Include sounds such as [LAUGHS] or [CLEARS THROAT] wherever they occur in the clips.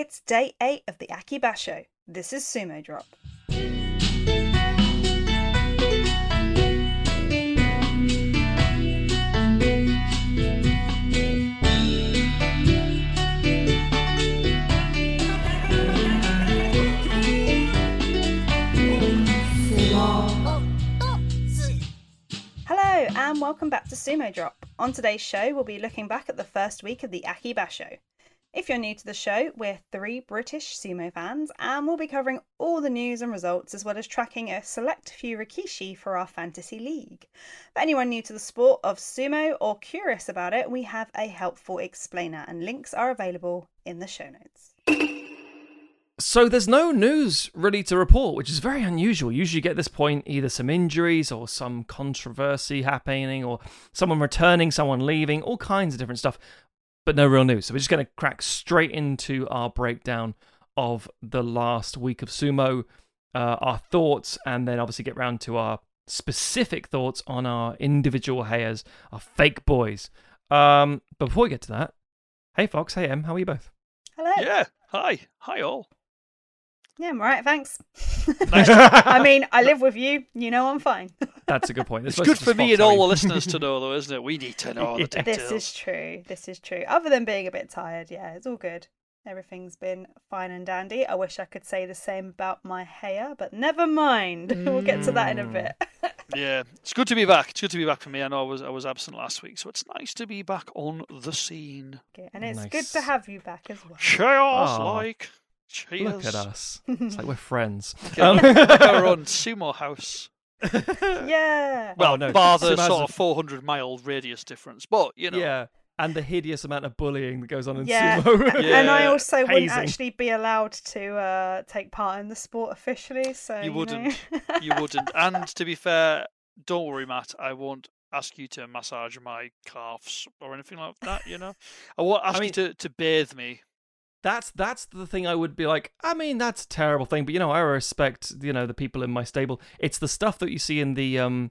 It's day 8 of the Aki Basho. This is Sumo Drop. Hello and welcome back to Sumo Drop. On today's show, we'll be looking back at the first week of the Aki Basho. If you're new to the show, we're three British sumo fans and we'll be covering all the news and results as well as tracking a select few rikishi for our fantasy league. For anyone new to the sport of sumo or curious about it, we have a helpful explainer and links are available in the show notes. So there's no news really to report, which is very unusual. Usually, get this point either some injuries or some controversy happening, or someone returning, someone leaving, all kinds of different stuff, but no real news. So we're just going to crack straight into our breakdown of the last week of sumo, uh, our thoughts, and then obviously get round to our specific thoughts on our individual heyas, our fake boys. Um, but before we get to that, hey Fox, hey Em, how are you both? Hello. Yeah. Hi. Hi all. Yeah, I'm alright, thanks. [LAUGHS] I mean, I live with you, you know I'm fine. That's a good point. It's good for me and all the [LAUGHS] listeners to know, though, isn't it? We need to know all the [LAUGHS] details. This is true. This is true. Other than being a bit tired, yeah, it's all good. Everything's been fine and dandy. I wish I could say the same about my hair, but never mind. we'll get to that in a Mm. bit. Yeah, it's good to be back. It's good to be back for me. I know I was I was absent last week, so it's nice to be back on the scene. Okay, and it's good to have you back as well. Cheers, Aw. like. Cheers. Look at us. [LAUGHS] It's like we're friends. Like our- like our own sumo house. [LAUGHS] yeah. Well, Oh, no, bar the sumo sort of 400 mile radius difference, but you know. Yeah, and the hideous amount of bullying that goes on in Yeah. sumo. A- [LAUGHS] And I Yeah, also wouldn't actually be allowed to uh, take part in the sport officially, so You know. wouldn't. You wouldn't. And to be fair, don't worry, Matt. I won't ask you to massage my calves or anything like that. You know, I won't ask mean- you to, to bathe me. That's that's the thing I would be like. I mean, that's a terrible thing, but you know, I respect you know the people in my stable. It's the stuff that you see in the um,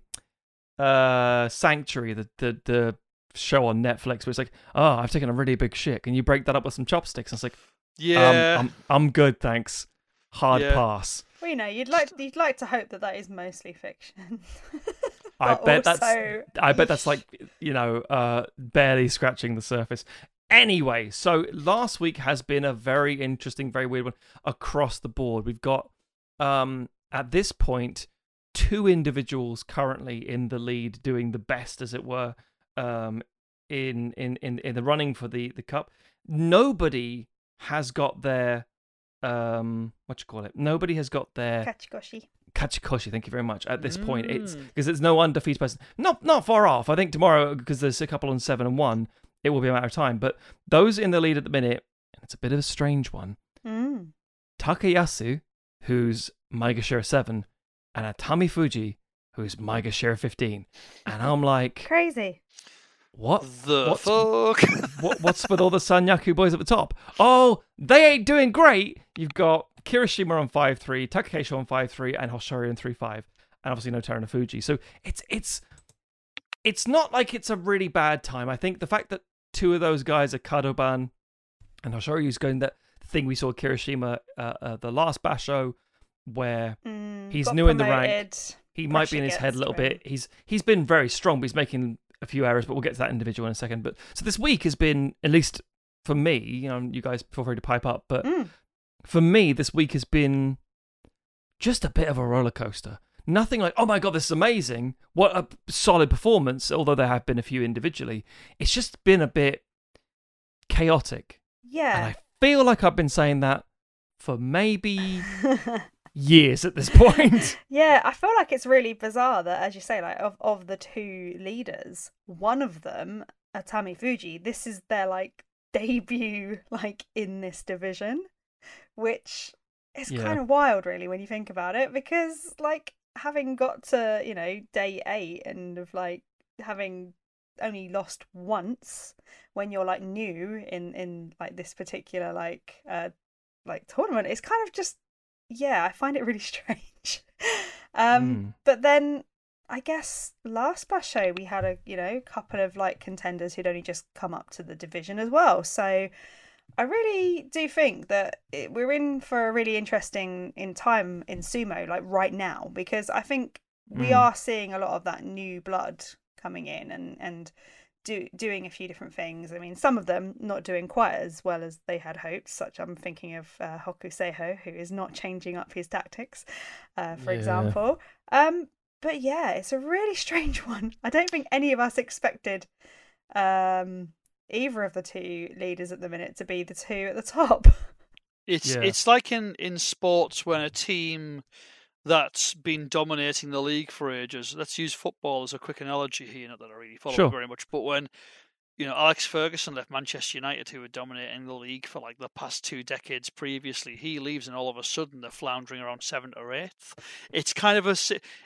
uh, Sanctuary, the the the show on Netflix, where it's like, oh, I've taken a really big shit. and you break that up with some chopsticks? And it's like, Yeah. um, I'm I'm good, thanks. Hard Yeah. pass. Well, you know, you'd like you'd like to hope that that is mostly fiction. [LAUGHS] I But bet that's I bet that's like you know uh barely scratching the surface. Anyway, so last week has been a very interesting, very weird one across the board. We've got um at this point two individuals currently in the lead doing the best as it were um in in in, in the running for the the cup. Nobody has got their um what you call it? Nobody has got their Kachikoshi. Kachikoshi, thank you very much. At this point, it's Mm. because it's no undefeated person. Not not far off. I think tomorrow, because there's a couple on seven and one, it will be a matter of time. But those in the lead at the minute, and it's a bit of a strange one. Mm. Takayasu, who's Maegashira seven, and Atamifuji, who's Maegashira fifteen. And I'm like, Crazy. what? the what's- fuck? [LAUGHS] what, what's with all the Sanyaku boys at the top? Oh, they ain't doing great. You've got Kirishima on 5-3, Takakeisho on 5-3, and Hoshoryu on 3-5. And obviously no Terunofuji. So it's it's it's not like it's a really bad time. I think the fact that two of those guys are Kadoban and Hoshoryu's going that thing we saw Kirishima uh, uh, the last Basho where Mm, He's new in the rank. promoted. he might be in his head a little him. bit. He's he's been very strong, but he's making a few errors. But we'll get to that individual in a second. But so this week has been, at least for me, you know, you guys feel free to pipe up. But Mm. for me, this week has been just a bit of a roller coaster. Nothing like, oh my god, this is amazing. What a solid performance. Although there have been a few individually, it's just been a bit chaotic. And Yeah. I feel like I've been saying that for maybe [LAUGHS] years at this point. [LAUGHS] yeah, I feel like it's really bizarre that, as you say, like of, of the two leaders, one of them, uh, Atamifuji, this is their like [LAUGHS] debut like in this division, which is Yeah. kind of wild, really, when you think about it, because like having got to you know day eight and of like having only lost once when you're like new in in like this particular like uh like tournament it's kind of just yeah i find it really [LAUGHS] strange um Mm. but then i guess last basho we had a you know couple of like contenders who'd only just come up to the division as well so I really do think that it, we're in for a really interesting in time in sumo, like right now, because I think we Mm. are seeing a lot of that new blood coming in and and do, doing a few different things. I mean, some of them not doing quite as well as they had hoped. Such I'm thinking of uh, Hokuseiho, who is not changing up his tactics, uh, for Yeah. example. Um, but yeah, it's a really [LAUGHS] strange one. I don't think any of us expected um, either of the two leaders at the minute to be the two at the top. [LAUGHS] It's Yeah. it's like in in sports when a team that's been dominating the league for ages. Let's use football as a quick analogy here. Not that I really follow Sure. it very much, but when you know Alex Ferguson left Manchester United, who were dominating the league for like the past two decades previously, he leaves, and all of a sudden they're floundering around seventh or eighth. It's kind of a,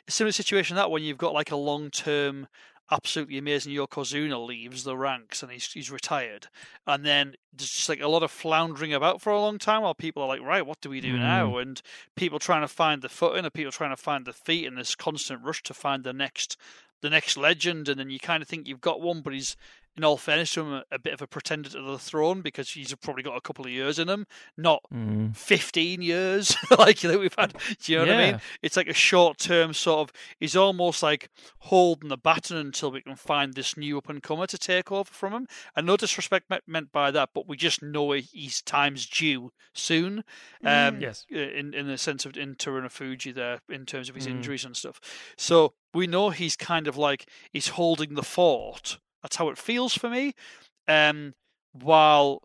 a similar situation that when you've got like a long term. Absolutely amazing. Yokozuna leaves the ranks and he's he's retired, and then there's just like a lot of floundering about for a long time while people are like, right, what do we do Mm. now? And people trying to find the footing, and people trying to find the feet, and this constant rush to find the next the next legend. And then you kind of think you've got one, but he's in all fairness to him a, a bit of a pretender to the throne because he's probably got a couple of years in him, not Mm. 15 years [LAUGHS] like that we've had. Do you know what I mean? It's like a short term sort of. He's almost like holding the baton until we can find this new up and comer to take over from him. And no disrespect meant by that, but we just know he- his time's due soon. Um, Mm. Yes. uh, in in the sense of in Fuji there in terms of his Mm. injuries and stuff. So we know he's kind of like he's holding the fort. That's how it feels for me. Um, while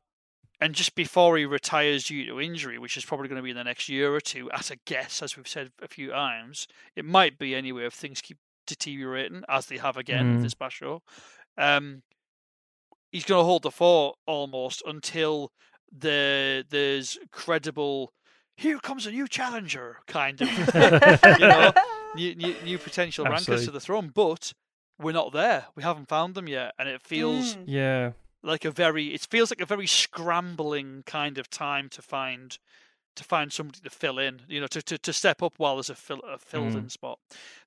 and just before he retires due to injury, which is probably going to be in the next year or two, at a guess, as we've said a few times, it might be anyway if things keep deteriorating as they have again Mm. this basho. Um, he's going to hold the fort almost until the there's credible. Here comes a new challenger, kind of, [LAUGHS] you know, new, new, new potential rankers to the throne. But we're not there. We haven't found them yet, and it feels Mm. Yeah. like a very it feels like a very scrambling kind of time to find to find somebody to fill in you know to, to, to step up while there's a, fill, a filled Mm. in spot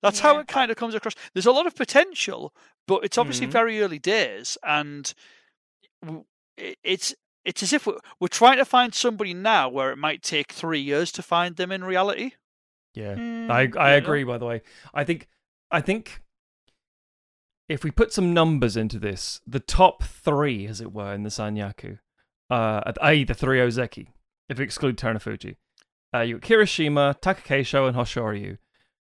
that's how it kind of comes across there's a lot of potential but it's obviously Mhm. very early days and it's it's as if we're, we're trying to find somebody now where it might take three years to find them in reality Yeah. Mm. I I agree. By the way, I think I think if we put some numbers into this, the top three, as it were, in the Sanyaku, uh, i.e. the three Ozeki, if we exclude Terunofuji, uh, you got Kirishima, Takakeisho, and Hoshoryu.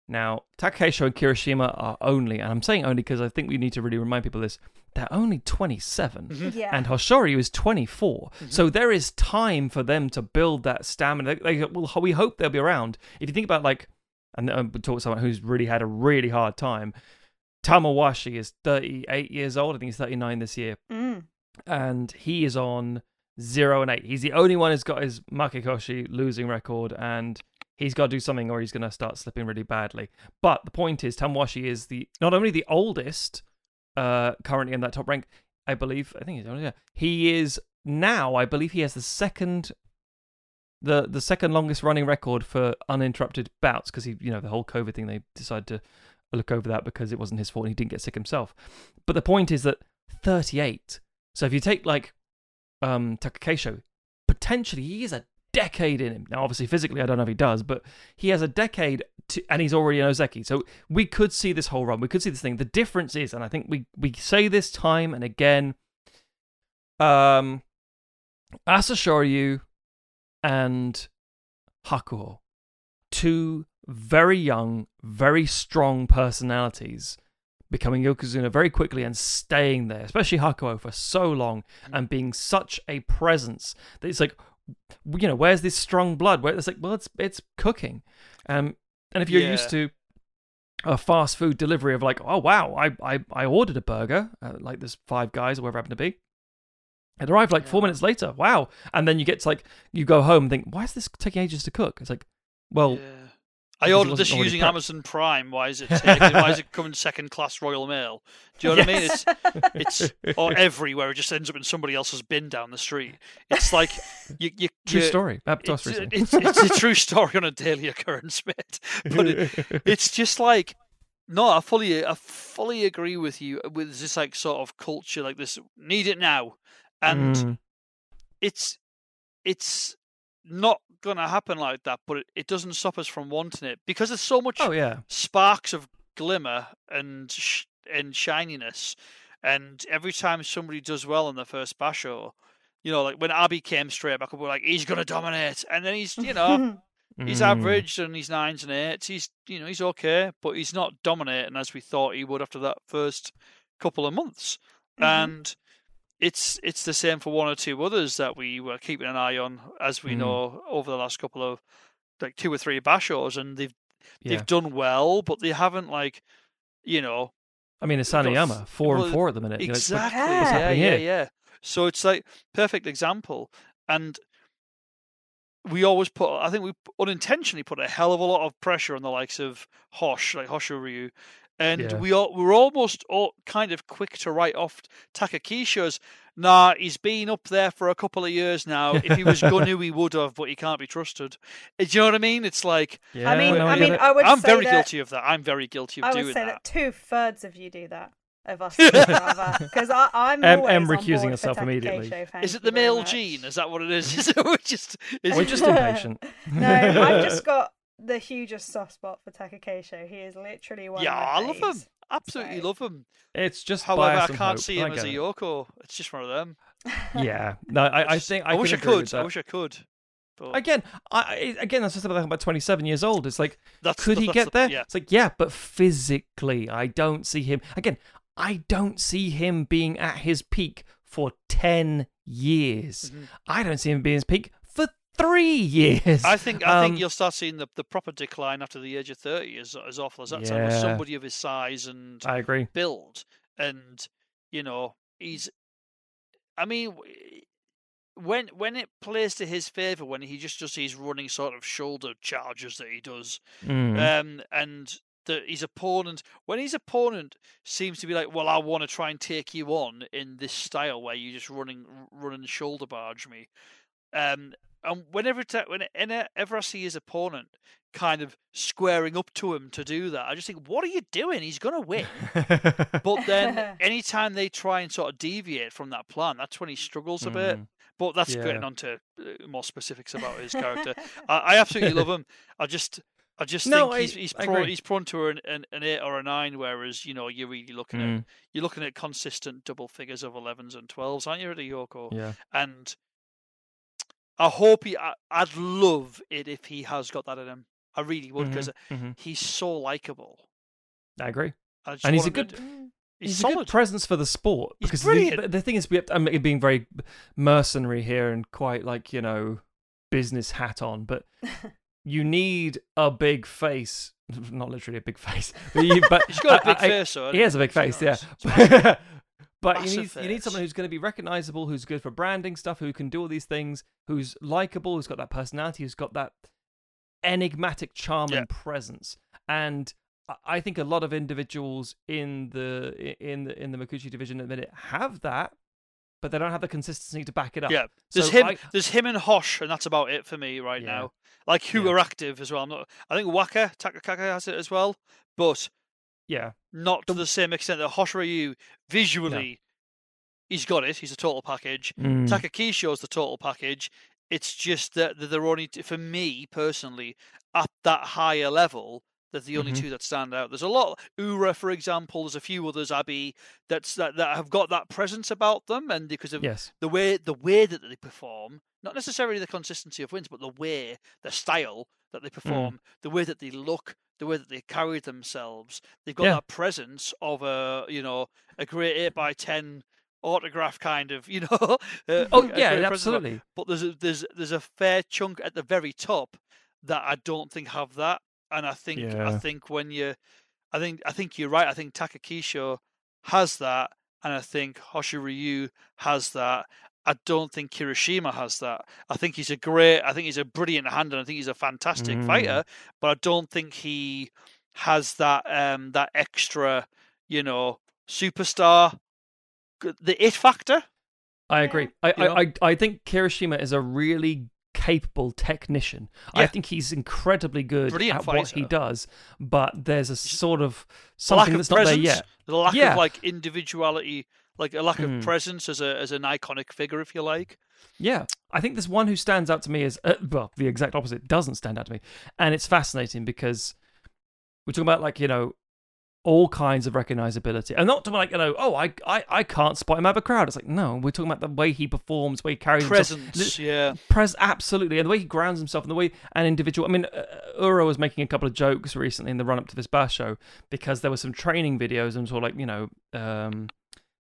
Now, Takakeisho and Kirishima are only, and I'm saying only because I think we need to really remind people of this, they're only 27 Mhm. Yeah. and Hoshoryu is 24. Mhm. So there is time for them to build that stamina. They, they, well, we hope they'll be around. If you think about like, and um, talk to someone who's really had a really hard time. Tamawashi is 38 years old. I think he's 39 this year, Mm. and he is on zero and eight. He's the only one who's got his Makekoshi losing record, and he's got to do something or he's going to start slipping really badly. But the point is, Tamawashi is the not only the oldest uh, currently in that top rank, I believe. I think he's only yeah. He is now. I believe he has the second. The, the second longest running record for uninterrupted bouts because he you know the whole COVID thing they decided to look over that because it wasn't his fault and he didn't get sick himself. But the point is that 38. So if you take like um Takakeisho, potentially he is a decade in him. Now obviously physically I don't know if he does, but he has a decade to, and he's already an Ozeki. So we could see this whole run. We could see this thing. The difference is, and I think we we say this time and again, um Asashoryu and Hakuho, two very young, very strong personalities becoming Yokozuna very quickly and staying there, especially Hakuho for so long and being such a presence that it's like, you know, where's this strong blood? Where it's like, well, it's it's cooking, um, and if you're Yeah. used to a fast food delivery of like, oh wow, I I, I ordered a burger, uh, like there's five guys or wherever it happened to be. It arrived like four minutes later. Wow. And then you get to like, you go home and think, why is this taking ages to cook? It's like, well, Yeah. I ordered this using prepped. Amazon Prime. Why is it [LAUGHS] taking, why is it coming second class Royal Mail? Do you know what I mean? It's it's or everywhere. It just ends up in somebody else's bin down the street. It's like you you [LAUGHS] true story. Happened It's, it's, it's a true [LAUGHS] story on a daily occurrence, mate. But it, it's just like no, I fully I fully agree with you with this like sort of culture like this. Need it now, and Mm, it's it's not going to happen like that, but it, it doesn't stop us from wanting it because there's so much Oh yeah. sparks of glimmer and sh- and shininess. And every time somebody does well in the first basho, you know, like when Abi came straight back up, we're like, he's going to dominate. And then he's, you know, [LAUGHS] he's Mm. average and he's nines and eights. He's, you know, he's okay, but he's not dominating as we thought he would after that first couple of months. Mhm. And it's it's the same for one or two others that we were keeping an eye on, as we Mm. know over the last couple of like two or three bashos, and they've Yeah. they've done well, but they haven't like, you know, I mean, it's Sanayama, four well, and four at the minute. it's like- Exactly. what's yeah, yeah, here? yeah. So it's like perfect example, and we always put. I think we unintentionally put a hell of a lot of pressure on the likes of Hosh, like Hoshoryu, and Yeah. we all, we're almost all kind of quick to write off Takakeisho's. Nah, he's been up there for a couple of years now. If he was going to, he would have, but he can't be trusted. Uh, Do you know what I mean? It's like yeah, I mean, well, I mean, I would. I'm say very that, guilty of that. I'm very guilty of I would doing say that. that two thirds of you do that of us, [LAUGHS] because I'm Em- always Em on recusing board herself for immediately. Takakeisho, thank Is it the male much. gene? Is that what it is? [LAUGHS] Is it we're just is We're it- just impatient. [LAUGHS] No, I've just got the hugest soft spot for Takakeisho. He is literally one. yeah, I of my love him. Absolutely So- love him. It's just However, I can't hope, see him as a get. Yoko. It's just one of them. Yeah, no, I, I think I, I wish I could. I wish I could. But Again, I I- again that's just about about 27 years old. It's like, that's could the- he get the- there? Yeah. It's like, yeah, but physically, I don't see him. Again, I don't see him being at his peak for 10 years. Mhm. I don't see him being his peak for three years. I think I Um, think you'll start seeing the, the proper decline after the age of thirty, as as awful as that sounds. with Somebody of his size and I agree. build, and you know he's. I mean, when when it plays to his favor, when he just does his running sort of shoulder charges that he does, Mm. um, and the, his opponent, when his opponent seems to be like, "Well, I want to try and take you on in this style where you're just running, running shoulder barge me," um, and whenever whenever I see his opponent kind of squaring up to him to do that, I just think, "What are you doing? He's gonna [LAUGHS] win." But then, [LAUGHS] anytime they try and sort of deviate from that plan, that's when he struggles a bit. Mm. But that's Yeah. getting on to uh, more specifics about his character. [LAUGHS] I, I absolutely love him. I just, I just No, think I- he's he's I prone, he's prone to an, an an eight or a nine, whereas you know you're really looking at Mm. you're looking at consistent double figures of elevens and twelves, aren't you, at a Yoko? Yeah. And I hope he. I, I'd love it if he has got that in him. I really would because hmm he's so likable. I agree. I And he's a good- to- Mm. He's, He's, a good presence for the sport He's because brilliant. the, the thing is, we have I'm being very mercenary here and quite like you know business hat on, but [LAUGHS] you need a big face, [LAUGHS] not literally a big [LAUGHS] face, but, you, but He's got a I- big I- face, though. He has a big face, yeah. It's- it's massive. but you need you need someone who's going to be recognizable, who's good for branding stuff, who can do all these things, who's likable, who's got that personality, who's got that enigmatic charm Yeah. and presence. And I- I think a lot of individuals in the in the in the Makuuchi division at the minute have that, but they don't have the consistency to back it up. Yeah, there's So him. I- there's him and Hosh, and that's about it for me right Yeah. now. Like who Yeah. are active as well. I'm not. I think Wakatakakage has it as well, but yeah, not to the same extent that Hoshoryu visually. He's got it. He's a total package. Mm. Takakeisho's the total package. It's just that that they're only, for me personally, at that higher level. They're the only Mhm. two that stand out. There's a lot. Ura, for example. There's a few others. Abi that's that, that have got that presence about them, and because of yes, the way the way that they perform, not necessarily the consistency of wins, but the way, the style that Mm. they perform, the way that they look, the way that they carry themselves. They've got Yeah. that presence of a you know a great eight by ten autograph kind of [LAUGHS] you know. uh, oh yeah, presence absolutely. But there's a, there's there's a fair chunk at the very top that I don't think have that, and I think I think when you, I think I think you're right. I think Takakeisho has that, and I think Hoshoryu has that. I don't think Kirishima has that. I think he's a great, I think he's a brilliant hand, and I think he's a fantastic Mm. fighter. But I don't think he has that um that extra, you know, superstar, the it factor. I agree. I, You know? I, I I think Kirishima is a really capable technician. I think he's incredibly good Brilliant at what he does, but there's a sort of something of that's not there yet. The lack Yeah. of like individuality, like a lack Mm. of presence as a as an iconic figure, if you like. Yeah, I think there's one who stands out to me as uh, well, the exact opposite doesn't stand out to me, and it's fascinating because we're talking about like you know all kinds of recognizability, and not to like you know oh I I, I can't spot him out of a crowd. It's like no, we're talking about the way he performs, way he carries himself. Presence, yeah. Pres absolutely, and the way he grounds himself, and the way an individual. I mean, uh, Ura was making a couple of jokes recently in the run up to this basho because there were some training videos and sort of like you know, um,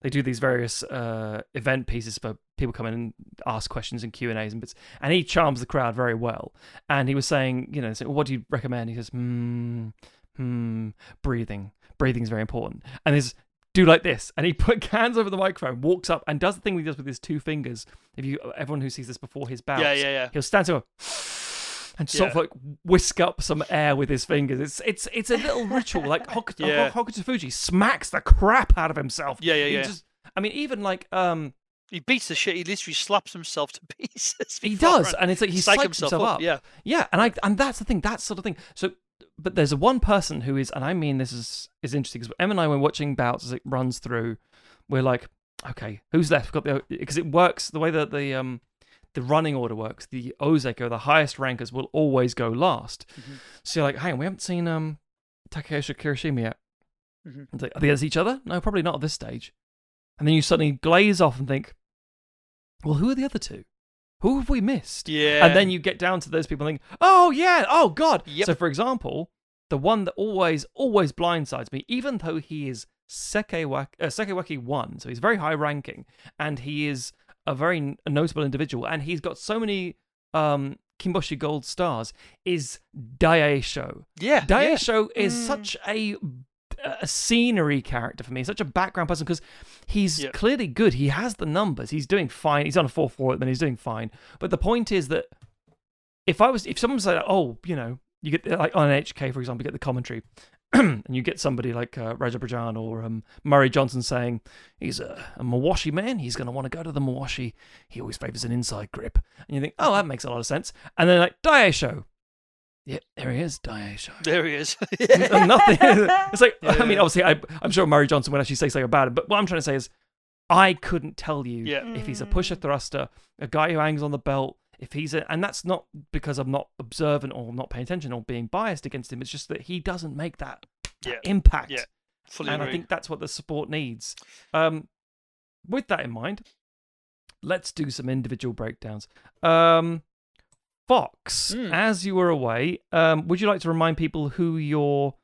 they do these various uh, event pieces for people come in and ask questions and Q and A's and bits, and he charms the crowd very well. And he was saying, you know, saying, what do you recommend? He says, hmm, hmm, breathing. Breathing is very important. And there's do like this, and he [LAUGHS] put hands over the microphone, walks up, and does the thing he does with his two fingers. If you, everyone who sees this before his bout, Yeah, yeah, yeah. he'll stand to and sort of like whisk up some air with his fingers. It's it's it's a little ritual. Like [LAUGHS] Hokuto, Yeah. Hokutofuji smacks the crap out of himself. Yeah, yeah, He yeah. just- I mean, even like um, He beats the shit. He literally slaps himself to [LAUGHS] pieces. he does, and it's like he psychs himself himself, up, up. yeah. yeah, and I and that's the thing. That sort of thing. So, but there's a one person who is, and I mean this is is interesting because Em and I were watching bouts as it runs through. We're like, okay, who's left? We've got the because it works the way that the um the running order works. The Ozeki, the highest rankers, will always go last. Mhm. So you're like, hang on, we haven't seen um Takakeisho Kirishima yet. Mhm. It's like, are they against each other? No, probably not at this stage. And then you suddenly glaze off and think, well, who are the other two? Who have we missed? Yeah. And then you get down to those people and think, oh, yeah, oh, God. Yep. So, for example, the one that always, always blindsides me, even though he is Sekiwake, uh, Sekiwake 1, so he's very high ranking, and he is a very notable individual, and he's got so many um, Kimboshi Gold stars, is Daieisho. yeah, yeah. Daieisho is Mm. such a a scenery character for me, such a background person because he's Yeah. clearly good. He has the numbers. He's doing fine. He's on a four four at the minute. He's doing fine. But the point is that if I was, if someone said, "Oh, you know," you get like on NHK for example, you get the commentary. [CLEARS THROAT] and you get somebody like uh, Raja Pradhan or um, Murray Johnson saying he's a, a Mawashi man. He's going to want to go to the Mawashi. He always favors an inside grip. And you think, oh, that makes a lot of sense. And then like Daieisho. Yep, there he is, Daieisho. There he is. [LAUGHS] [LAUGHS] Nothing. It's like I mean, obviously, I, I'm sure Murray Johnson would actually say something about it. But what I'm trying to say is, I couldn't tell you yeah. if he's a pusher thruster, a guy who hangs on the belt. If he's a, and that's not because I'm not observant or not paying attention or being biased against him. It's just that he doesn't make that, that Yeah. impact, Yeah. Fully and agree. I think that's what the support needs. Um, with that in mind, let's do some individual breakdowns. Um, Fox, Mm. as you were away, um, would you like to remind people who your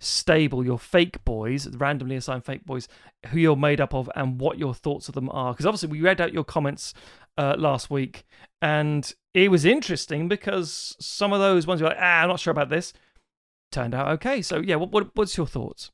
stable, your fake boys, randomly assigned fake boys, who you're made up of, and what your thoughts of them are? Because obviously we read out your comments uh, last week, and it was interesting because some of those ones you were like, ah, I'm not sure about this, turned out okay. So yeah, what, what what's your thoughts?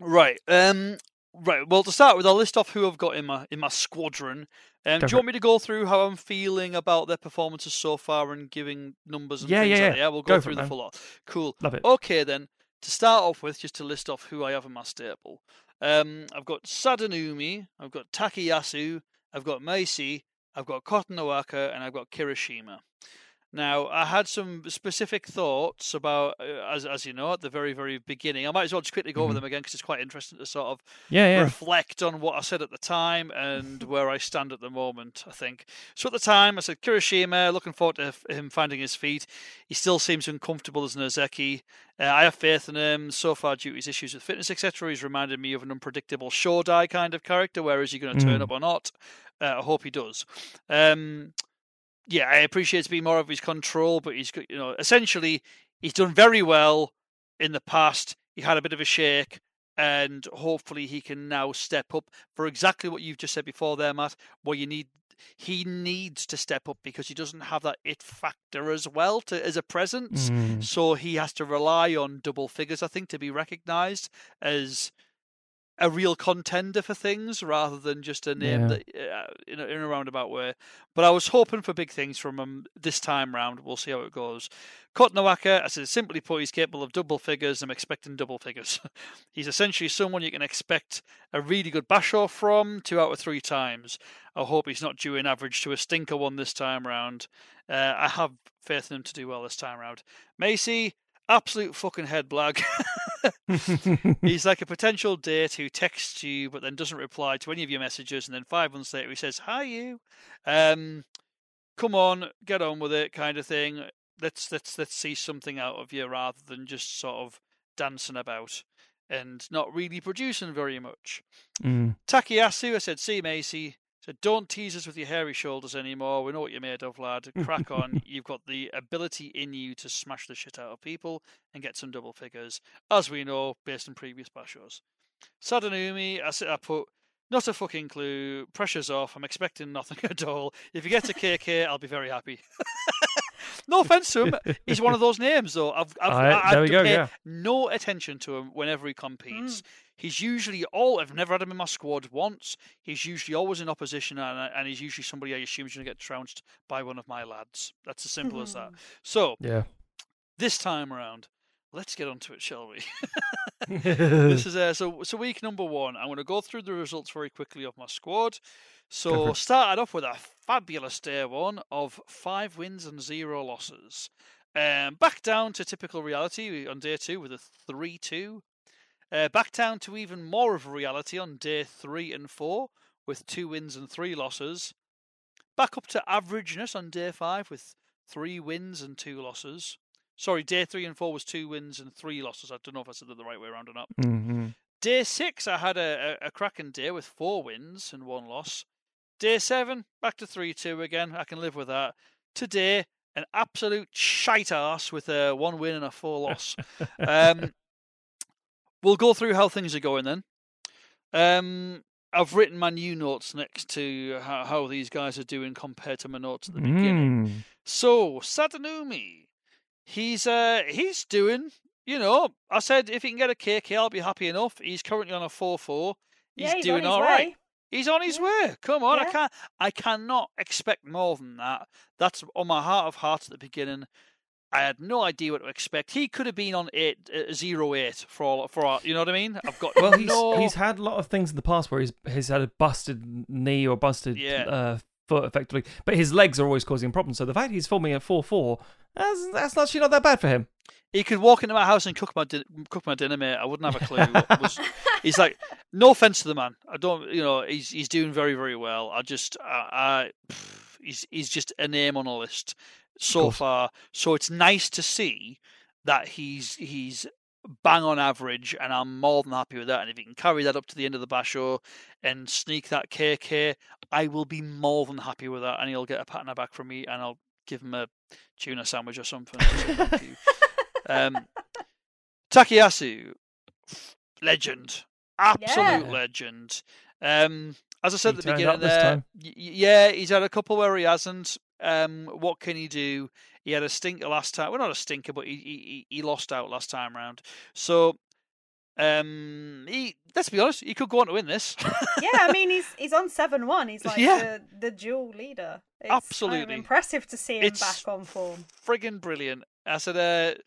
Right. Um. Right. Well, to start with, I'll list off who I've got in my in my squadron. Um, do you want me to go through how I'm feeling about their performances so far and giving numbers and Yeah, things yeah, like yeah. that? Yeah, we'll go, Go through it, the man. full lot. Cool. Love it. Okay, then. To start off with, just to list off who I have in my stable. Um, I've got Sadanoumi, I've got Takayasu, I've got Meisei, I've got Kotonowaka, and I've got Kirishima. Now, I had some specific thoughts about, uh, as as you know, at the very very beginning. I might as well just quickly go over Mhm. them again because it's quite interesting to sort of Yeah, yeah. reflect on what I said at the time and where I stand at the moment, I think. So at the time, I said Kirishima, looking forward to him finding his feet. He still seems uncomfortable as Nozeki. Uh, I have faith in him. So far, due to his issues with fitness, etc., he's reminded me of an unpredictable Shodai kind of character. Where is he going to turn Mm. up or not? Uh, I hope he does. Um, yeah, I appreciate to be more of his control, but he's got, you know, essentially, he's done very well in the past. He had a bit of a shake and hopefully he can now step up for exactly what you've just said before there, Matt. Where you need he needs to step up because he doesn't have that it factor as well to as a presence. Mm. So he has to rely on double figures, I think, to be recognised as a real contender for things rather than just a name Yeah. that uh, in, a, in a roundabout way. But I was hoping for big things from him this time round. We'll see how it goes. Kotonowaka, I said simply put, he's capable of double figures. I'm expecting double figures. [LAUGHS] he's essentially someone you can expect a really good basho from two out of three times. I hope he's not due in average to a stinker one this time round. Uh, I have faith in him to do well this time round. Meisei, absolute fucking head blag. [LAUGHS] He's like a potential date who texts you but then doesn't reply to any of your messages, and then five months later he says, "Hi, you. Um, come on, get on with it," kind of thing. Let's let's let's see something out of you rather than just sort of dancing about and not really producing very much. Mm. Takayasu, I said, see Meisei. Said, don't tease us with your hairy shoulders anymore. We know what you're made of, lad. [LAUGHS] Crack on. You've got the ability in you to smash the shit out of people and get some double figures, as we know based on previous bashos. Sadanoumi, I, I put, not a fucking clue. Pressure's off. I'm expecting nothing [LAUGHS] at all. If you get to KK, I'll be very happy. [LAUGHS] no offense to him, he's one of those names though. I've, I've, Alright, I, there we go, pay yeah. no attention to him whenever he competes. Hmm. He's usually all. I've never had him in my squad once. He's usually always in opposition, and, uh, and he's usually somebody I assume is going to get trounced by one of my lads. That's as simple as that. Hmm. So Yeah. this time around, let's get onto it, shall we? [LAUGHS] this [LAUGHS] is uh, so so week number one. I'm going to go through the results very quickly of my squad. So started off with a fabulous day one of five wins and zero losses. Um, back down to typical reality on day two with a three-two. Uh, back down to even more of a reality on day three and four with two wins and three losses. Back up to averageness on day five with three wins and two losses. Sorry, day three and four was two wins and three losses. I don't know if I said that the right way around or not. hmm Day six, I had a, a, a cracking day with four wins and one loss. Day seven, back to 3 2 again. I can live with that. Today, an absolute shite ass with a one win and a four loss. um, [LAUGHS] we'll go through how things are going then. Um, I've written my new notes next to how, how these guys are doing compared to my notes at the beginning. Mm. So Sadanoumi, he's uh he's doing. You know, I said if he can get a KK, I'll be happy enough. He's currently on a four-four. He's yeah, he's doing on his all way. right. He's on his Yeah. way. Come on, I can't. I cannot expect more than that. That's on my heart of hearts at the beginning. I had no idea what to expect. He could have been on eight, uh, zero eight for all, for all, you know what I mean. I've got Well, he's no. he's had a lot of things in the past where he's he's had a busted knee or busted Yeah. uh, foot, effectively, but his legs are always causing problems. So the fact he's forming at four four, that's that's actually not that bad for him. He could walk into my house and cook my din- cook my dinner, mate. I wouldn't have a clue. what was, [LAUGHS] he's like, no offense to the man. I don't, you know, he's he's doing very very well. I just, I, I pff, he's he's just a name on a list so far. So it's nice to see that he's he's bang on average, and I'm more than happy with that. And if he can carry that up to the end of the basho and sneak that KK, I will be more than happy with that. And he'll get a pat on the back from me, and I'll give him a tuna sandwich or something. to say thank you. [LAUGHS] Um, Takayasu, legend, absolute Yeah. legend. Um, as I said He at the beginning, there, y- y- yeah, he's had a couple where he hasn't. Um, what can he do? He had a stinker last time. Well, not a stinker, but he he, he lost out last time round. So, um, he let's be honest, he could go on to win this. yeah, I mean he's [LAUGHS] he's on seven one. He's like Yeah. the, the dual leader. It's Absolutely. impressive to see him It's back on form. friggin' brilliant. I said, uh,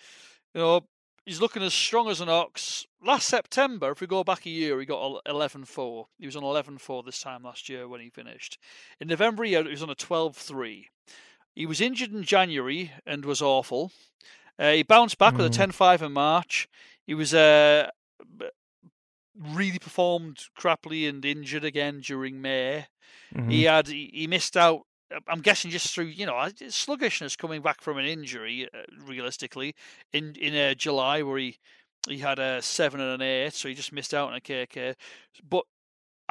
you know, he's looking as strong as an ox. Last September, if we go back a year, he got 11 4. He was on 11 4 this time last year when he finished. In November, he, was on a 12 3. He was injured in January and was awful. Uh, he bounced back with a Mm. 10 5 in March. He was uh, really performed crappily and injured again during May. Mhm. He had he, he missed out. I'm guessing just through you know sluggishness coming back from an injury. Uh, realistically, in in uh, July where he he had a seven and an eight, so he just missed out on a KK. But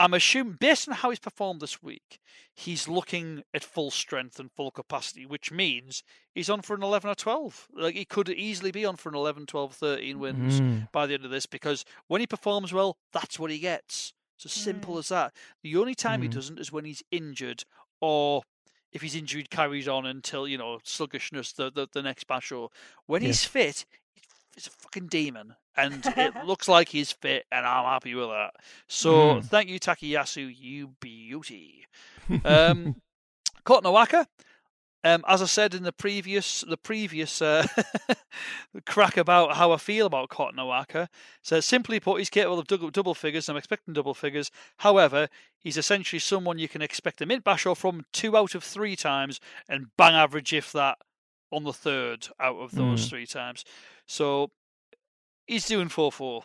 I'm assuming based on how he's performed this week, he's looking at full strength and full capacity, which means he's on for an 11 or 12. Like he could easily be on for an 11, 12, 13 wins Mm. by the end of this because when he performs well, that's what he gets. It's as simple as that. The only time he Mm. doesn't is when he's injured or if he's injured carries on until, you know, sluggishness the, the, the next basho. When he's fit, he's a fucking demon. And it [LAUGHS] looks like he's fit and I'm happy with that. So Mm. thank you, Takayasu, you beauty. Um [LAUGHS] Kotonowaka, um, as I said in the previous the previous uh, [LAUGHS] crack about how I feel about Kotonowaka, says simply put, he's capable of double, double figures. I'm expecting double figures. However, he's essentially someone you can expect a mint basho from two out of three times and bang average if that on the third out of those Mm. three times. So he's doing 4 4.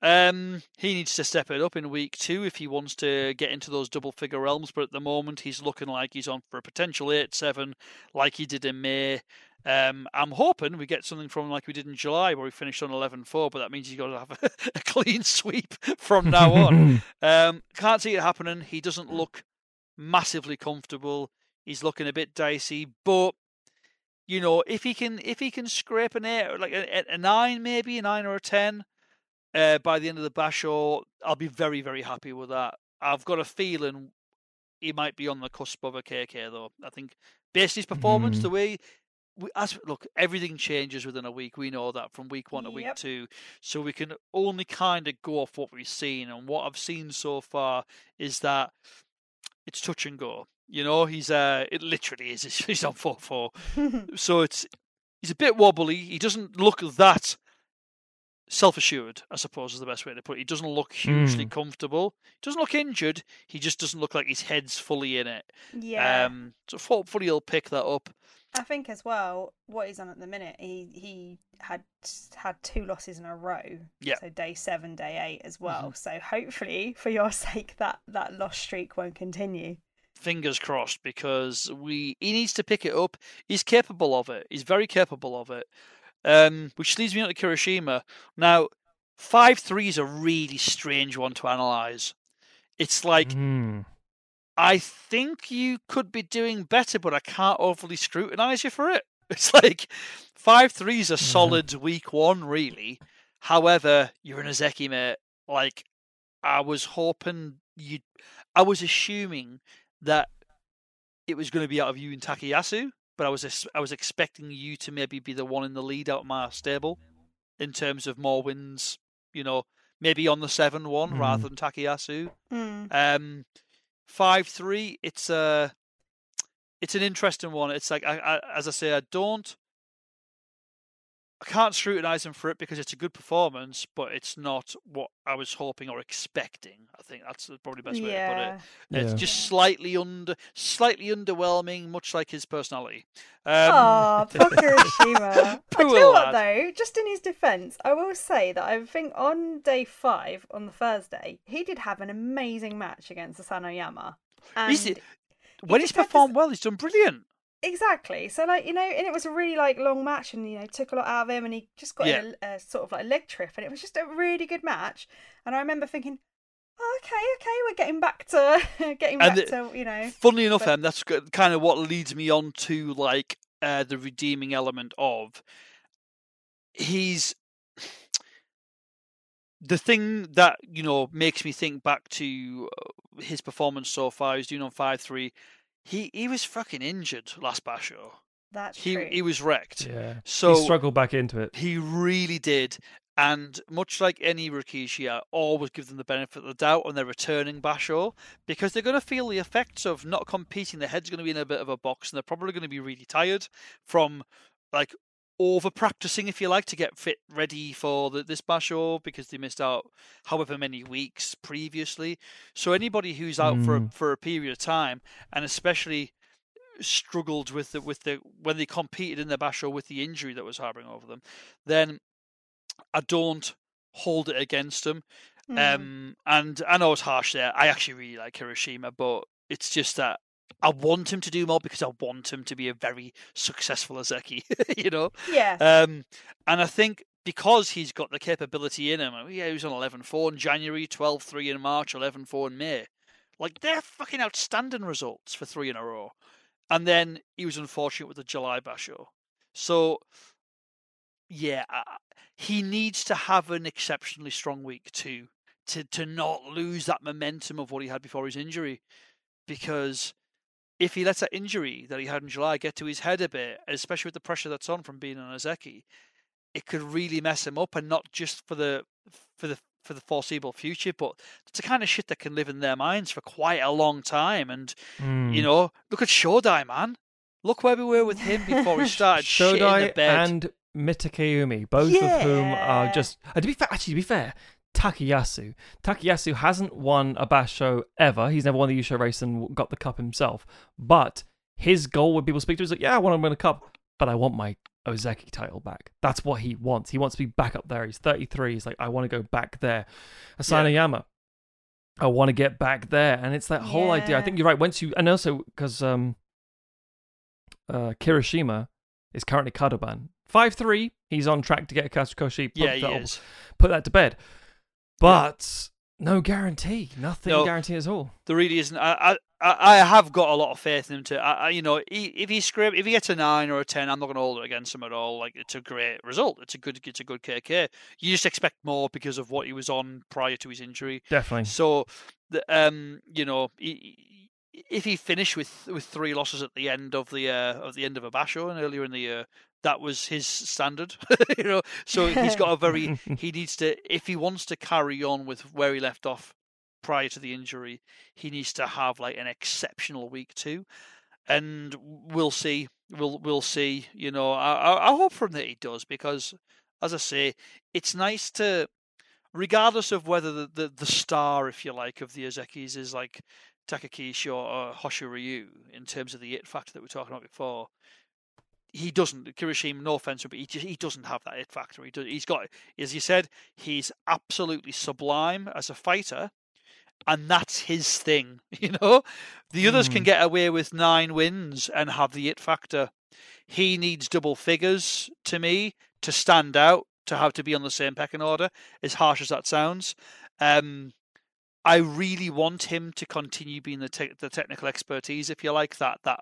Um, he needs to step it up in week two if he wants to get into those double figure realms. But at the moment, he's looking like he's on for a potential 8 7, like he did in May. Um, I'm hoping we get something from him like we did in July, where we finished on 11 4, but that means you've got to have a, [LAUGHS] a clean sweep from now on. [LAUGHS] Um, can't see it happening. He doesn't look massively comfortable. He's looking a bit dicey, but you know, if he can, if he can scrape an eight, like a, a nine, maybe a nine or a ten, uh, by the end of the Basho, I'll be very, very happy with that. I've got a feeling he might be on the cusp of a KK though. I think based his performance, Mm. the way we, as look, everything changes within a week. We know that from week one to week two, so we can only kind of go off what we've seen. And what I've seen so far is that it's touch and go. You know, he's uh, it literally is. [LAUGHS] He's on four four, [LAUGHS] so it's he's a bit wobbly. He doesn't look that self assured. I suppose is the best way to put it. He doesn't look hugely comfortable. He doesn't look injured. He just doesn't look like his head's fully in it. yeah. Um, so hopefully he'll pick that up. I think as well, what he's on at the minute, he he had had two losses in a row. Yeah. So day seven, day eight as well. Mhm. So hopefully, for your [LAUGHS] sake, that that loss streak won't continue. Fingers crossed because we he needs to pick it up. He's capable of it. He's very capable of it. Um, which leads me on to Kirishima. Now, five three is a really strange one to analyze. It's like Mm. I think you could be doing better, but I can't overly scrutinize you for it. [LAUGHS] It's like five three is a solid week one, really. However, you're an Ozeki mate. Like I was hoping you, I was assuming that it was going to be out of you and Takayasu, but I was ex- I was expecting you to maybe be the one in the lead out of my stable in terms of more wins. You know, maybe on the seven one rather than Takayasu. Mm. Um, five three. It's a, it's an interesting one. It's like I, I, as I say, I don't, I can't scrutinize him for it because it's a good performance, but it's not what I was hoping or expecting. I think that's probably the best way to put it. Yeah. It's Yeah. just slightly under, slightly underwhelming, much like his personality. Um, Oh, [LAUGHS] poor [LAUGHS] I Poor tell you what though, just in his defence, I will say that I think on day five, on the Thursday, he did have an amazing match against Asanoyama. And He's- when he's just had this- performed well, he's done brilliant. Exactly. So like you know, and it was a really like long match, and you know took a lot out of him, and he just got in a, a sort of like leg trip, and it was just a really good match. And I remember thinking, oh, okay, okay, we're getting back to [LAUGHS] getting And back the- to you know. Funnily enough, but- then that's kind of what leads me on to like uh, the redeeming element of he's the thing that you know makes me think back to uh, his performance so far. He's doing on five three. He he was fucking injured last Basho. That's He true. he was wrecked. Yeah. So he struggled back into it. He really did. And much like any Rikishi, I always give them the benefit of the doubt on their returning Basho because they're going to feel the effects of not competing. Their head's going to be in a bit of a box and they're probably going to be really tired from like over practicing, if you like, to get fit ready for the, this Basho because they missed out however many weeks previously. So anybody who's out for a, Mm. for a period of time and especially struggled with the with the when they competed in the Basho with the injury that was harboring over them, then I don't hold it against them. Mm. Um, and I know it's harsh there. I actually really like Kirishima, but it's just that I want him to do more because I want him to be a very successful Ozeki, [LAUGHS] you know. yeah. Um, and I think because he's got the capability in him, I mean, yeah, he was on 11-4 in January, 12-3 in March, 11-4 in May. Like they're fucking outstanding results for three in a row. And then he was unfortunate with the July Basho. So yeah, he needs to have an exceptionally strong week too to to not lose that momentum of what he had before his injury. Because if he lets that injury that he had in July get to his head a bit, especially with the pressure that's on from being an Ozeki, it could really mess him up, and not just for the for the for the foreseeable future, but it's the kind of shit that can live in their minds for quite a long time. And Mm. you know, look at Shodai, man. Look where we were with him before he [LAUGHS] started shitting the Shodai bed. and Mitakeumi, both of whom are just. Uh, to be fair, actually, to be fair, Takayasu. Takayasu hasn't won a Basho ever. He's never won the Yusho race and got the cup himself. But his goal when people speak to him is like, yeah, I want to win a cup. but I want my Ozeki title back. That's what he wants. He wants to be back up there. He's 33. He's like, I want to go back there. Asanoyama, I want to get back there. And it's that whole idea. I think you're right. Once you, and also because um, uh, Kirishima is currently Kadoban. 5 3. He's on track to get a Kachikoshi. Yeah, he is. put that to bed. But no guarantee. Nothing No. guarantee at all. There really isn't. I, I, I have got a lot of faith in him. To, I, I, you know, he, if he scrape, if he gets a nine or a ten, I'm not going to hold it against him at all. Like it's a great result. It's a good, it's a good KK. You just expect more because of what he was on prior to his injury. Definitely. So, the, um, you know, he, he- if he finished with with three losses at the end of the uh, of the end of a basho and earlier in the year, that was his standard. [LAUGHS] you know, so he's got a very he [LAUGHS] needs to if he wants to carry on with where he left off prior to the injury, he needs to have like an exceptional week two, and we'll see. We'll we'll see. You know, I I, hope from that he does because, as I say, it's nice to, regardless of whether the the, the star, if you like, of the Ozekis is like Takakeisho or Hoshoryu in terms of the it factor that we are talking about before. He doesn't, Kirishima. No offense, but he just, he doesn't have that it factor. He does, he's got, as you said, he's absolutely sublime as a fighter, and that's his thing. [LAUGHS] You know, the others can Mm. get away with nine wins and have the it factor. He needs double figures to me to stand out, to have to be on the same pecking order. As harsh as that sounds, um, I really want him to continue being the te- the technical expertise, if you like. That that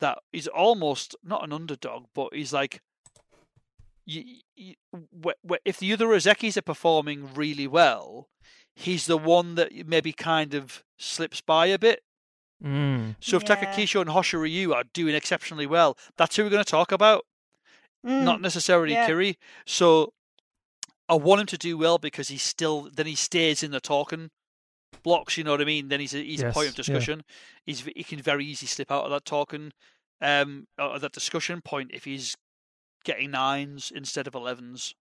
that he's almost not an underdog, but he's like. You, you, wh- wh- if the other Ozekis are performing really well, he's the one that maybe kind of slips by a bit. Mm. So if Yeah. Takakeisho and Hoshoryu are doing exceptionally well, that's who we're going to talk about, Mm, not necessarily yeah. Kiri. So I want him to do well because he's still then he stays in the talking blocks. You know what I mean? Then he's a, he's a point of Yes, yeah. discussion. He's he can very easily slip out of that talking, um, that discussion point if he's getting nines instead of elevens.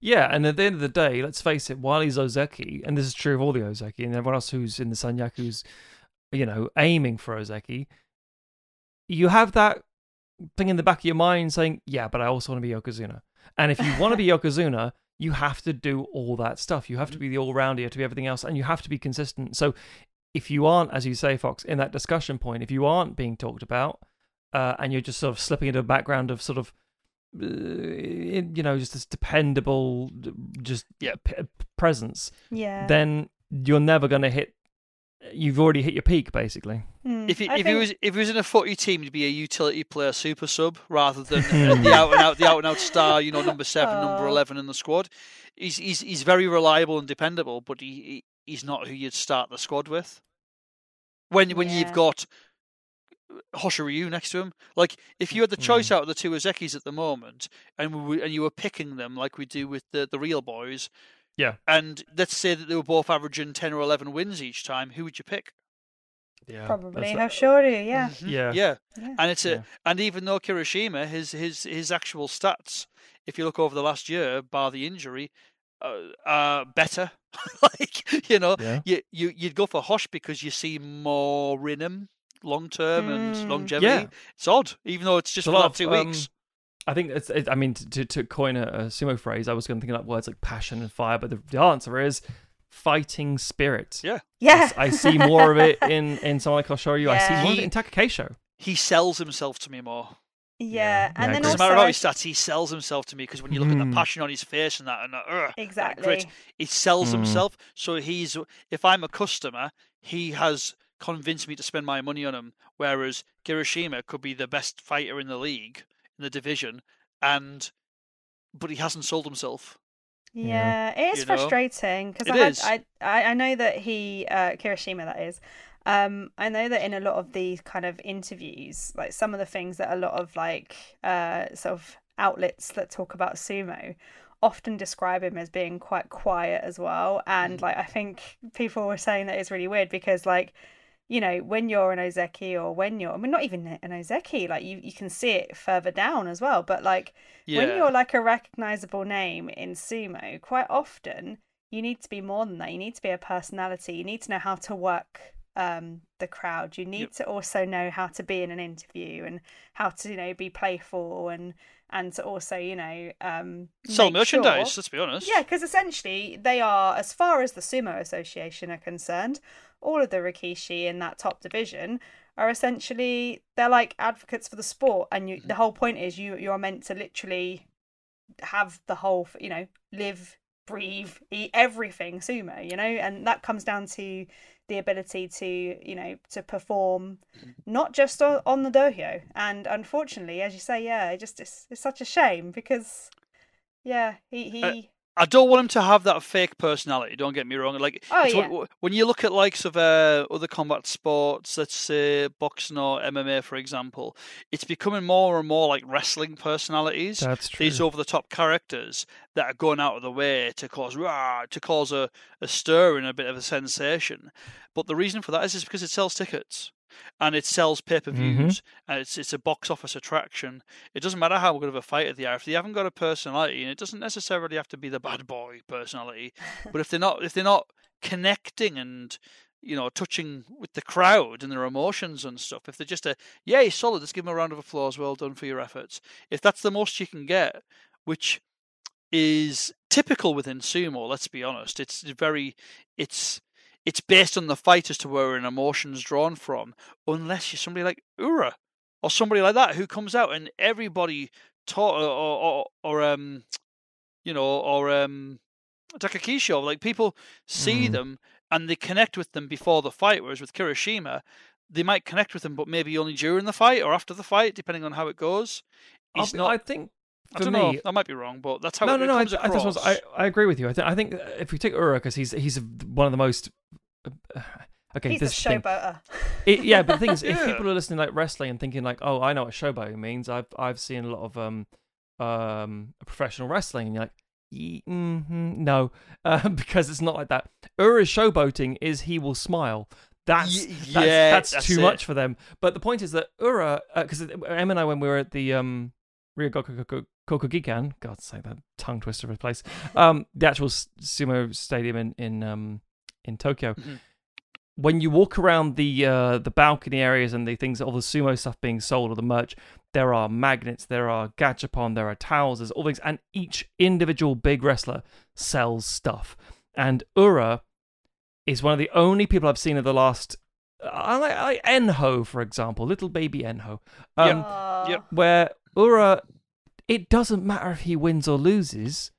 Yeah, and at the end of the day, let's face it, while he's Ozeki, and this is true of all the Ozeki and everyone else who's in the Sanyaku's, you know, aiming for Ozeki, you have that thing in the back of your mind saying, yeah, but I also want to be Yokozuna. And if you want to be [LAUGHS] Yokozuna, you have to do all that stuff. You have to be the all rounder, you have to be everything else, and you have to be consistent. So if you aren't, as you say, Fox, in that discussion point, if you aren't being talked about, uh, and you're just sort of slipping into a background of sort of uh, you know, just this dependable, just Yep. p- presence, Yeah. then you're never going to hit. You've already hit your peak, basically. Mm, If he, I if he was if he was in a footy team, he'd be a utility player super sub rather than uh, [LAUGHS] the out and out the out and out star. You know, number seven, number Oh. eleven in the squad. He's he's he's very reliable and dependable, but he, he he's not who you'd start the squad with. When when Yeah. you've got Hoshoryu next to him, like if you had the choice out of the two Ozekis at the moment, and we, were- and you were picking them like we do with the the real boys, Yeah. and let's say that they were both averaging ten or eleven wins each time, who would you pick? Yeah, probably Hoshoryu, yeah. Mhm. Yeah. yeah. yeah. And it's a Yeah. and even though Kirishima, his his his actual stats, if you look over the last year, bar the injury, uh, are better. [LAUGHS] like you know, Yeah. you you you'd go for Hosh because you see more in him long term Mm. and longevity. Yeah. It's odd, even though it's just It's a lot that two um, weeks. I think it's. It, I mean, to, to coin a, a sumo phrase, I was going to think like words like passion and fire, but the, the answer is fighting spirit. Yeah. Yeah. I see more of it [LAUGHS] in in someone like Hoshoryu. I see Yeah. more of it He- in Takakeisho. He sells himself to me more. Yeah, Yeah, and I then agree. Doesn't also matter about his stats. He sells himself to me because when you look at the Mm. passion on his face and that, and that, ugh, that exactly. grit, he sells Mm. himself. So he's if I'm a customer, he has convinced me to spend my money on him. Whereas Kirishima could be the best fighter in the league in the division, and but he hasn't sold himself. Yeah, it is You know? frustrating because I, had- is. I I I know that he uh, Kirishima that is. Um, I know that in a lot of these kind of interviews, like some of the things that a lot of like uh sort of outlets that talk about sumo often describe him as being quite quiet as well. And Mm. like I think people were saying that it's really weird because like you know when you're an ozeki or when you're I mean not even an ozeki like you you can see it further down as well. But like Yeah, when you're like a recognizable name in sumo, quite often you need to be more than that. You need to be a personality. You need to know how to work um, the crowd. You need Yep. to also know how to be in an interview and how to you know be playful and and to also you know um, Sell make sure- merchandise. Let's be honest. yeah, because essentially they are, as far as the Sumo Association are concerned, all of the Rikishi in that top division are essentially they're like advocates for the sport, and you, the whole point is you you are meant to literally have the whole, you know, live, breathe, eat everything sumo, you know, and that comes down to the ability to you know to perform not just on, on the dohyo and unfortunately as you say yeah it just it's, it's such a shame because yeah he he Uh, I don't want him to have that fake personality. Don't get me wrong. Like Oh, yeah. when, when you look at likes of uh, other combat sports, let's say boxing or MMA, for example, it's becoming more and more like wrestling personalities. That's true. These over-the-top characters that are going out of the way to cause rah, to cause a, a stir and a bit of a sensation. But the reason for that is just because it sells tickets and it sells pay-per-views mm-hmm. and it's it's a box office attraction. It doesn't matter how good of a fighter they are if they haven't got a personality, and it doesn't necessarily have to be the bad boy personality. [LAUGHS] but if they're not if they're not connecting and you know touching with the crowd and their emotions and stuff, if they're just a yay solid, let's give them a round of applause, well done for your efforts. If that's the most you can get, which is typical within sumo, let's be honest, it's very it's it's based on the fight as to where an emotion's drawn from, unless you're somebody like Ura or somebody like that who comes out and everybody taught or, or, or um you know or um Takakeisho like people see Mm. them and they connect with them before the fight whereas with Kirishima they might connect with them but maybe only during the fight or after the fight depending on how it goes not I think I for don't me, know I might be wrong but that's how no, it, no, it no. I, comes I, that's across what- I, I agree with you. I, th- I think uh, if we take Ura, because he's he's one of the most. Uh, [SIGHS] okay, he's a this thing. It, yeah, but the thing is, if [LAUGHS] Yeah. people are listening like wrestling and thinking like, "Oh, I know what showboating means," I've I've seen a lot of um um professional wrestling, and you're like, "Ye- mhm, "No," [LAUGHS] uh, because it's not like that. Ura's showboating is he will smile. That's Y- that's, yeah, that's, that's too it. much for them. But the point is that Ura, because Em and I, when we were at the um Ryogoku Kokugikan, God say that tongue twister of a place, um, the actual sumo stadium in in um in Tokyo. Mhm. When you walk around the uh, the balcony areas and the things, all the sumo stuff being sold or the merch, there are magnets, there are gachapon, there are towels, there's all things, and each individual big wrestler sells stuff. And Ura is one of the only people I've seen in the last. I like, I like Enho, for example, little baby Enho. Um, Aw. yep. where Ura, it doesn't matter if he wins or loses.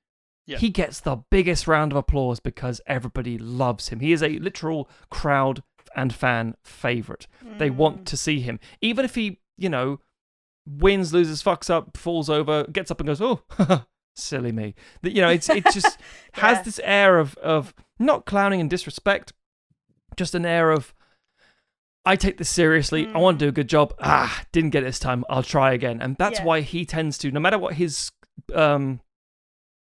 Yeah. He gets the biggest round of applause because everybody loves him. He is a literal crowd and fan favorite. They Mm. want to see him. Even if he, you know, wins, loses, fucks up, falls over, gets up and goes, oh, [LAUGHS] silly me. You know, it's it just [LAUGHS] has this air of, of not clowning and disrespect, just an air of, I take this seriously. I want to do a good job. Ah, didn't get it this time. I'll try again. And that's Yeah. why he tends to, no matter what his um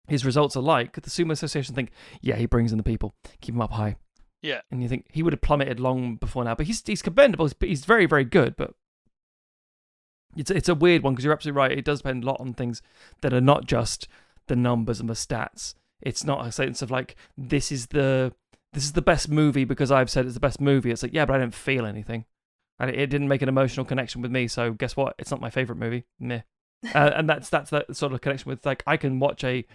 his results are like, the Sumo Association think, yeah, he brings in the people, keep him up high. Yeah. And you think he would have plummeted long before now, but he's he's commendable. He's, he's very very good, but it's it's a weird one because you're absolutely right. It does depend a lot on things that are not just the numbers and the stats. It's not a sense of like this is the this is the best movie because I've said it's the best movie. It's like yeah, but I didn't feel anything, and it, it didn't make an emotional connection with me. So guess what? It's not my favorite movie. Meh. [LAUGHS] uh, and that's that's that sort of connection with like I can watch a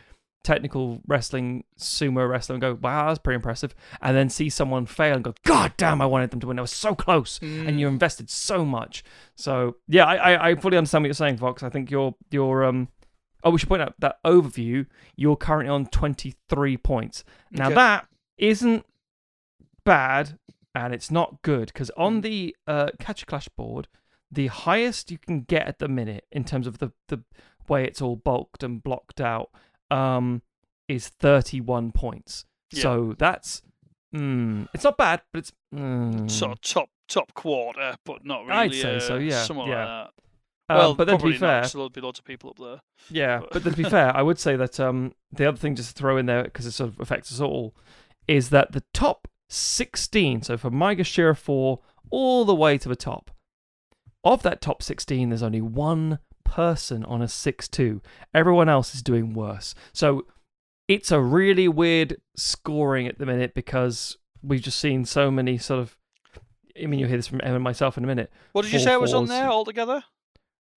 technical wrestling sumo wrestler and go wow that's pretty impressive and then see someone fail and go god damn I wanted them to win I was so close and you invested so much so yeah I, I I fully understand what you're saying Fox I think you're you're um oh we should point out that overview you're currently on 23 points now Okay. that isn't bad and it's not good because on the uh, Catch a Clash board, the highest you can get at the minute in terms of the, the way it's all bulked and blocked out um, is 31 points. Yeah. So that's mm, it's not bad, but it's mm, sort of top top quarter, but not really. I'd say uh, so, yeah, somewhat yeah. like um. Well, but then to be fair, not, there'll be loads of people up there. Yeah, But- but then to be [LAUGHS] fair, I would say that um, the other thing just to throw in there because it sort of affects us all is that the top 16, so from Maegashira 4 all the way to the top, of that top 16, there's only one person on a 6 2. Everyone else is doing worse. So it's a really weird scoring at the minute because we've just seen so many sort of. I mean, you'll hear this from Em and myself in a minute. What did you Four say was on there altogether?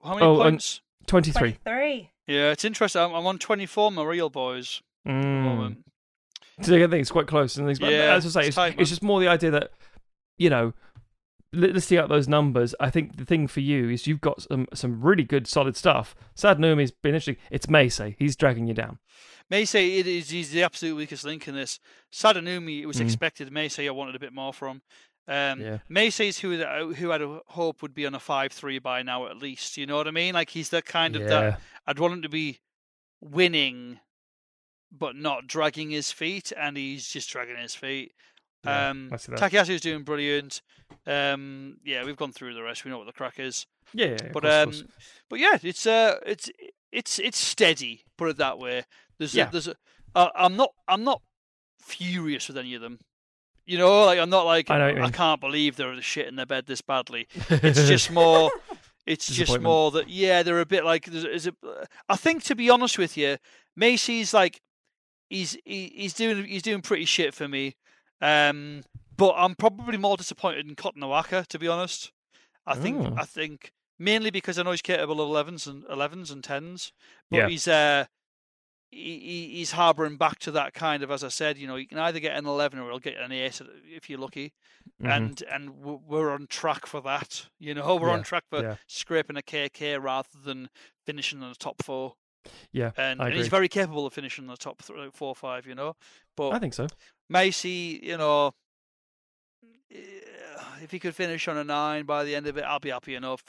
How many Oh, points? 23. 23. Yeah, it's interesting. I'm, I'm on 24, my real boys. Mm. [LAUGHS] I think it's quite close. And things, but Yeah, as I say, it's it's, tight, it's just more the idea that, you know, li- listing out those numbers, I think the thing for you is you've got some some really good, solid stuff. Sadanoumi's been interesting. It's Meisei. He's dragging you down. Meisei it is he's the absolute weakest link in this. Sadanoumi, it was Mm. expected. Meisei I wanted a bit more from. Um, Yeah. Meisei's who who had a hope would be on a five three by now at least. You know what I mean? Like he's the kind of that. I'd want him to be winning, but not dragging his feet, and he's just dragging his feet. Yeah, um, see doing brilliant. Um, yeah, we've gone through the rest. We know what the crack is. Yeah, yeah, But course, um, course. but yeah, it's uh, it's it's it's steady. Put it that way. There's Yeah. a, there's a, uh, I'm not I'm not furious with any of them. You know, like I'm not like I know what you I can't believe they're the shit in their bed this badly. It's just [LAUGHS] more. It's just more that yeah, they're a bit like. There's, is it, I think to be honest with you, Meisei's like he's he, he's doing he's doing pretty shit for me. Um, but I'm probably more disappointed in Kotonowaka to be honest. I think Oh. I think mainly because I know he's capable of elevens and elevens and tens, but Yeah. he's uh he, he- he's harboring back to that kind of as I said, you know, you can either get an eleven or he'll get an eight if you're lucky Mhm. and and we're on track for that. You know, [LAUGHS] we're on track for yeah. scraping a KK rather than finishing in the top four. Yeah, and, and he's very capable of finishing in the top four or five. You know, but I think so. Meisei, you know, eh, if he could finish on a nine by the end of it, I'll be happy enough.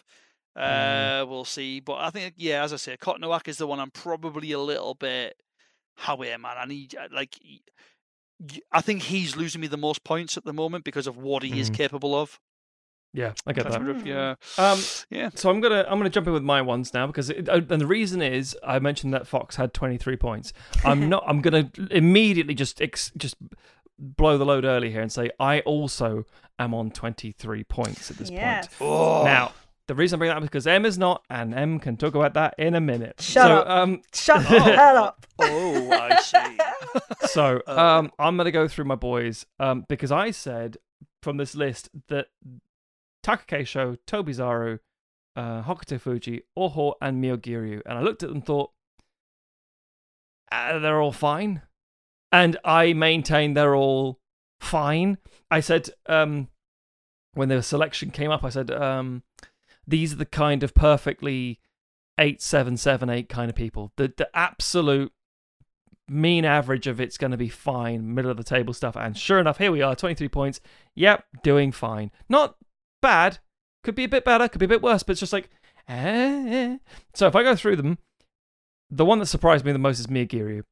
Mm. Uh, we'll see. But I think, yeah, as I say, Kotonowaka is the one I'm probably a little bit. How man? I need like. I think he's losing me the most points at the moment because of what he is Mhm. capable of. Yeah, I get that. Yeah, Um, yeah. So I'm gonna I'm gonna jump in with my ones now because it, uh, and the reason is I mentioned that Fox had 23 points. I'm [LAUGHS] not. I'm gonna immediately just ex, just blow the load early here and say I also am on 23 points at this Yes. point. Oh, Now the reason I bring that up is because M is not, and M can talk about that in a minute. Shut so, up. Um, Shut [LAUGHS] the hell up. [LAUGHS] oh, I see. so Uh, um, I'm gonna go through my boys um, because I said from this list that Takakeisho, Tobizaru, uh, Hokutofuji, Oho, and Myogiryu, and I looked at them and thought uh, they're all fine, and I maintain they're all fine. I said um, when the selection came up, I said um, these are the kind of perfectly eight, seven, seven, eight kind of people. The the absolute mean average of it's going to be fine, middle of the table stuff. And sure enough, here we are, 23 points. Yep, doing fine. Not bad. Could be a bit better, could be a bit worse, but it's just like, eh. So if I go through them, the one that surprised me the most is Myogiryu.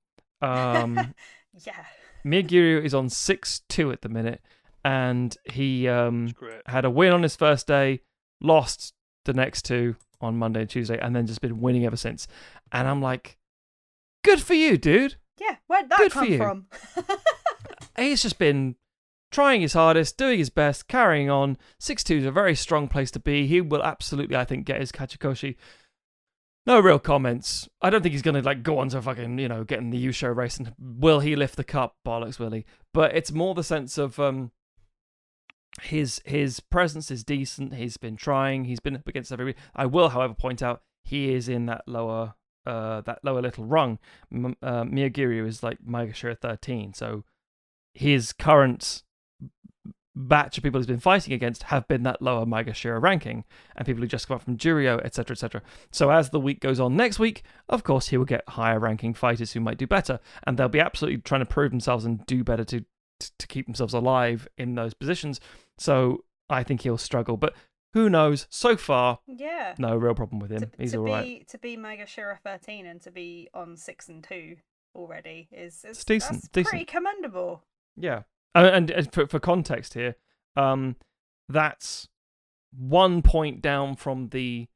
Um, [LAUGHS] yeah. Myogiryu is on 6 2 at the minute, and he um, had a win on his first day, lost the next two on Monday and Tuesday, and then just been winning ever since. And I'm like, good for you, dude. Yeah. Where'd that Good for come you. from? [LAUGHS] he's just been trying his hardest, doing his best, carrying on. 6 2 is a very strong place to be. He will absolutely, I think, get his Kachikoshi. No real comments. I don't think he's going to like go on to fucking, you know, get in the Yusho race and will he lift the cup? Bollocks, will he? But it's more the sense of um his his presence is decent. He's been trying. He's been up against everybody. I will, however, point out he is in that lower uh that lower little rung. M- uh, is like Maegashira 13, so his current batch of people he's been fighting against have been that lower Maegashira ranking, and people who just come up from Juryo, etc., etc. So as the week goes on next week, of course, he will get higher ranking fighters who might do better, and they'll be absolutely trying to prove themselves and do better to to keep themselves alive in those positions. So I think he'll struggle, but who knows? So far, yeah. no real problem with him. To, He's to all be right. to be Maegashira thirteen and to be on six and two already is, is It's decent, that's decent. pretty commendable. Yeah, and, and for, for context here, um, that's one point down from the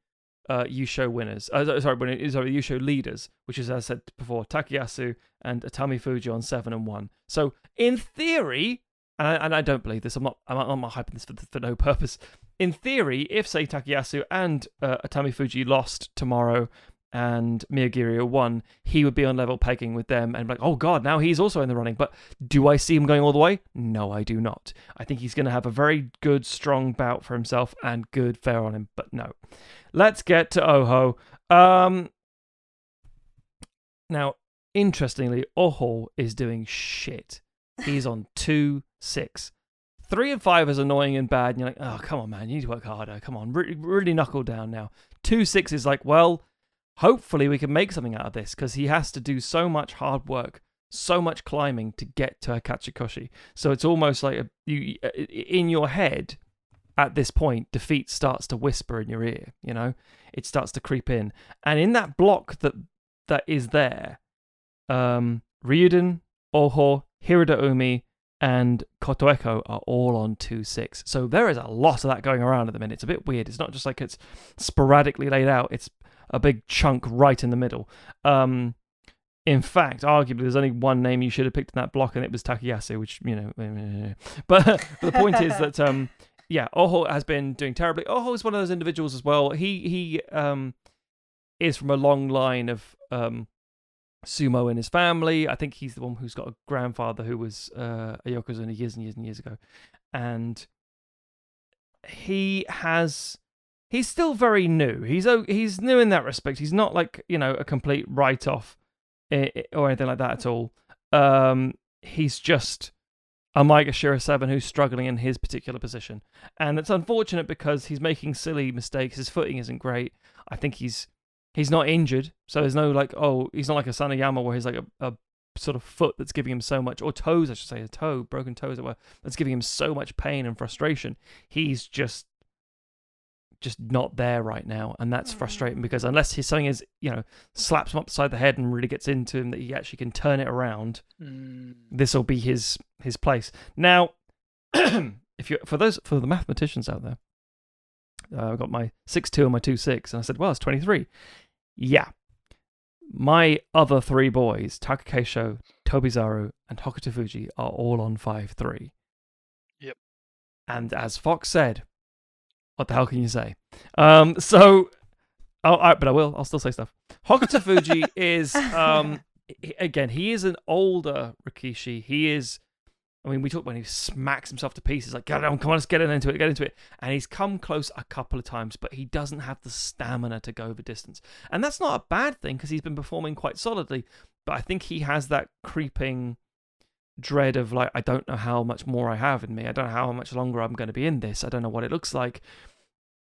uh, Yusho winners. Uh, sorry, when it sorry, Yusho leaders, which is as I said before, Takayasu and Atamifuji on seven and one. So in theory, and I, and I don't believe this. I'm not. I'm I'm not hyping this for, for no [LAUGHS] purpose. In theory, if say Takayasu and uh, Atamifuji lost tomorrow, and Miyagiri one, he would be on level pegging with them and like, oh god, now he's also in the running. But do I see him going all the way? No, I do not. I think he's going to have a very good, strong bout for himself and good fair on him. But no, let's get to Oho. Um, now, interestingly, Oho is doing shit. He's on two six. Three and five is annoying and bad, and you're like, oh, come on, man, you need to work harder. Come on, really, really knuckle down now. Two six is like, well, hopefully we can make something out of this because he has to do so much hard work, so much climbing to get to a Kachikoshi. So it's almost like a, you in your head at this point, defeat starts to whisper in your ear. You know, it starts to creep in, and in that block that that is there, um, Ryuden, Oho, Hiradoumi, and Kotoeko are all on 2 6. So there is a lot of that going around at the minute. It's a bit weird. It's not just like it's sporadically laid out, it's a big chunk right in the middle. Um, in fact, arguably, there's only one name you should have picked in that block, and it was Takayasu, which, you know. But, [LAUGHS] but the point is that, um, yeah, Oho has been doing terribly. Oho is one of those individuals as well. He he um, is from a long line of um, sumo in his family. I think he's the one who's got a grandfather who was uh, a yokozuna years and years and years ago, and he has. He's still very new. He's he's new in that respect. He's not like you know a complete write off or anything like that at all. Um, he's just a Maegashira 7 who's struggling in his particular position. And it's unfortunate because he's making silly mistakes. His footing isn't great. I think he's he's not injured, so there's no like oh he's not like Asanoyama where he's like a, a sort of foot that's giving him so much or toes I should say a toe broken toes that were that's giving him so much pain and frustration. He's just just not there right now, and that's frustrating mm. because unless his something is you know slaps him upside the head and really gets into him that he actually can turn it around, mm. this will be his his place. Now, [CLEARS THROAT] if you for those for the mathematicians out there, uh, I've got my six two and my two six, and I said, well, it's twenty three. Yeah. My other three boys, Takakeisho, Tobizaru, and Hokutofuji, are all on 5 3. Yep. And as Fox said, what the hell can you say? Um, so, oh, I, but I will. I'll still say stuff. Hokutofuji [LAUGHS] is, um, again, he is an older Rikishi. He is I mean, we talk when he smacks himself to pieces, like, get on, come on, let's get into it, get into it. And he's come close a couple of times, but he doesn't have the stamina to go the distance. And that's not a bad thing because he's been performing quite solidly. But I think he has that creeping dread of, like, I don't know how much more I have in me. I don't know how much longer I'm going to be in this. I don't know what it looks like.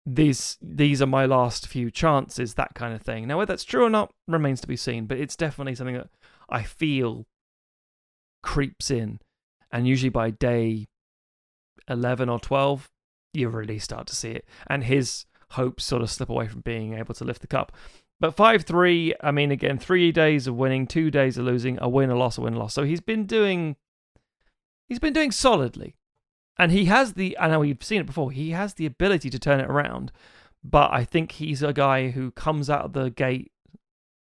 These these are my last few chances, that kind of thing. Now, whether that's true or not remains to be seen, but it's definitely something that I feel creeps in and usually by day 11 or 12 you really start to see it and his hopes sort of slip away from being able to lift the cup but 5-3 i mean again three days of winning two days of losing a win a loss a win a loss so he's been doing he's been doing solidly and he has the i know we've seen it before he has the ability to turn it around but i think he's a guy who comes out of the gate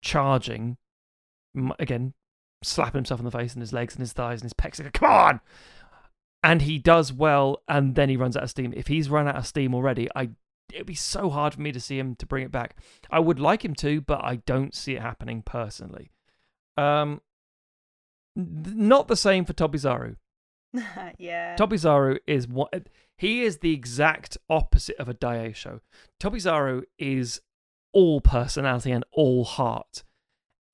charging again slapping himself in the face and his legs and his thighs and his pecs. Like, Come on! And he does well, and then he runs out of steam. If he's run out of steam already, I it'd be so hard for me to see him to bring it back. I would like him to, but I don't see it happening personally. Um, not the same for Tobizaru. [LAUGHS] yeah. Tobizaru is what he is the exact opposite of a Daieisho. Tobizaru is all personality and all heart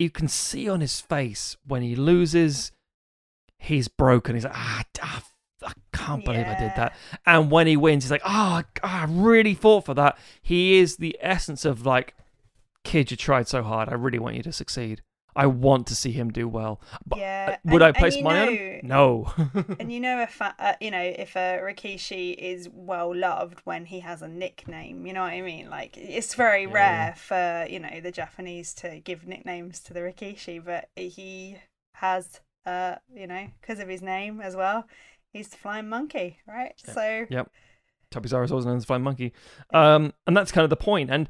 you can see on his face when he loses, he's broken. He's like, ah, ah I can't believe yeah. I did that. And when he wins, he's like, oh, I really fought for that. He is the essence of like, kid, you tried so hard. I really want you to succeed. I want to see him do well. But yeah. would and, I place on him? No. and you know if uh, you know if a Rikishi is well loved when he has a nickname, you know what I mean? Like it's very yeah. rare for you know the Japanese to give nicknames to the Rikishi, but he has uh you know because of his name as well. He's the flying monkey, right? Yeah. So yep. Also known as the Flying Monkey. Um, and that's kind of the point. And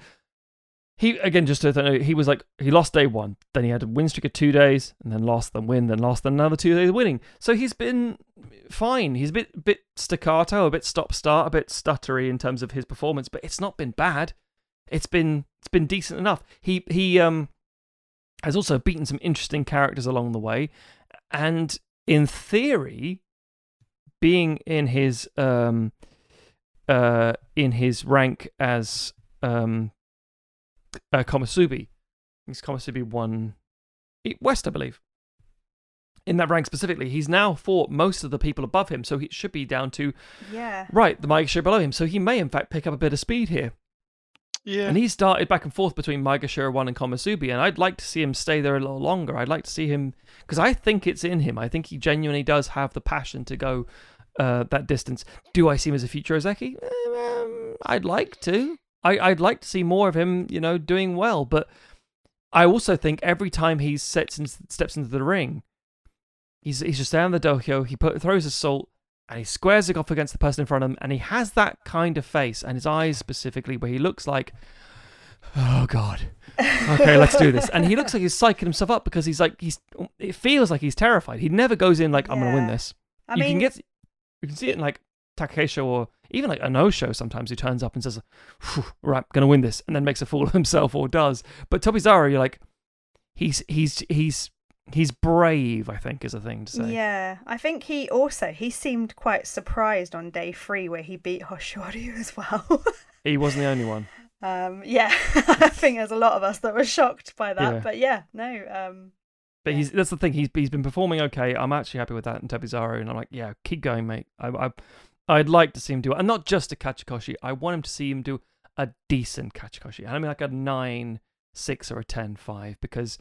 he again just to know he was like he lost day one then he had a win streak of two days and then lost then win then lost then another two days winning so he's been fine he's a bit bit staccato a bit stop start a bit stuttery in terms of his performance but it's not been bad it's been it's been decent enough. He he um has also beaten some interesting characters along the way, and in theory, being in his um uh in his rank as um uh, Komusubi, he's Komusubi one West, I believe. In that rank specifically, he's now fought most of the people above him, so he should be down to Yeah. right the Maegashira below him. So he may, in fact, pick up a bit of speed here. Yeah. And he started back and forth between Maegashira 1 and Komusubi, and I'd like to see him stay there a little longer. I'd like to see him, because I think it's in him. I think he genuinely does have the passion to go uh, that distance. Do I see him as a future Ozeki? Um, I'd like to. I, I'd like to see more of him, you know, doing well. But I also think every time he sets in, steps into the ring, he's, he's just down the dohyo, he put, throws his salt, and he squares it off against the person in front of him, and he has that kind of face, and his eyes specifically, where he looks like, oh god, okay, let's do this, and he looks like he's psyching himself up because he's like he's, it feels like he's terrified. He never goes in like I'm gonna win this. I you mean, can get, you can see it in like Takakeisho or even like a no show sometimes who turns up and says, right, gonna win this, and then makes a fool of himself or does. But Tobizaru, you're like, he's he's he's he's brave. I think is a thing to say. Yeah, I think he also he seemed quite surprised on day three where he beat Hoshoryu [LAUGHS] as well. He wasn't the only one. [LAUGHS] um, yeah, [LAUGHS] I think there's a lot of us that were shocked by that. Yeah. But yeah, no, um, But Yeah. he's that's the thing. He's he's been performing okay. I'm actually happy with that in Tobizaru, and I'm like, yeah, keep going, mate. I, I I'd like to see him do it, and not just a Kachikoshi. I want him to see him do a decent Kachikoshi. I mean, like a nine six or a ten five, because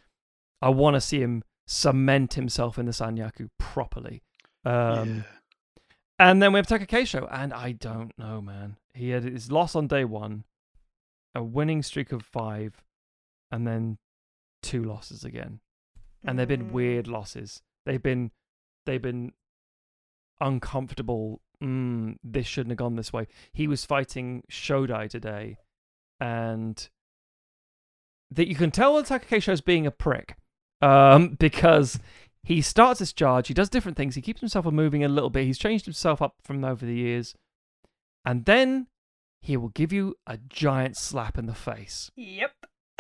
I want to see him cement himself in the Sanyaku properly. Um, yeah. And then we have Takakeisho, and I don't know, man. He had his loss on day one, a winning streak of five, and then two losses again and they've been mm, weird losses. They've been they've been uncomfortable. Mm, this shouldn't have gone this way. He was fighting Shodai today, and that you can tell Takakeisho is being a prick, um, [LAUGHS] because he starts this charge. He does different things. He keeps himself moving a little bit. He's changed himself up from over the years, and then he will give you a giant slap in the face Yep.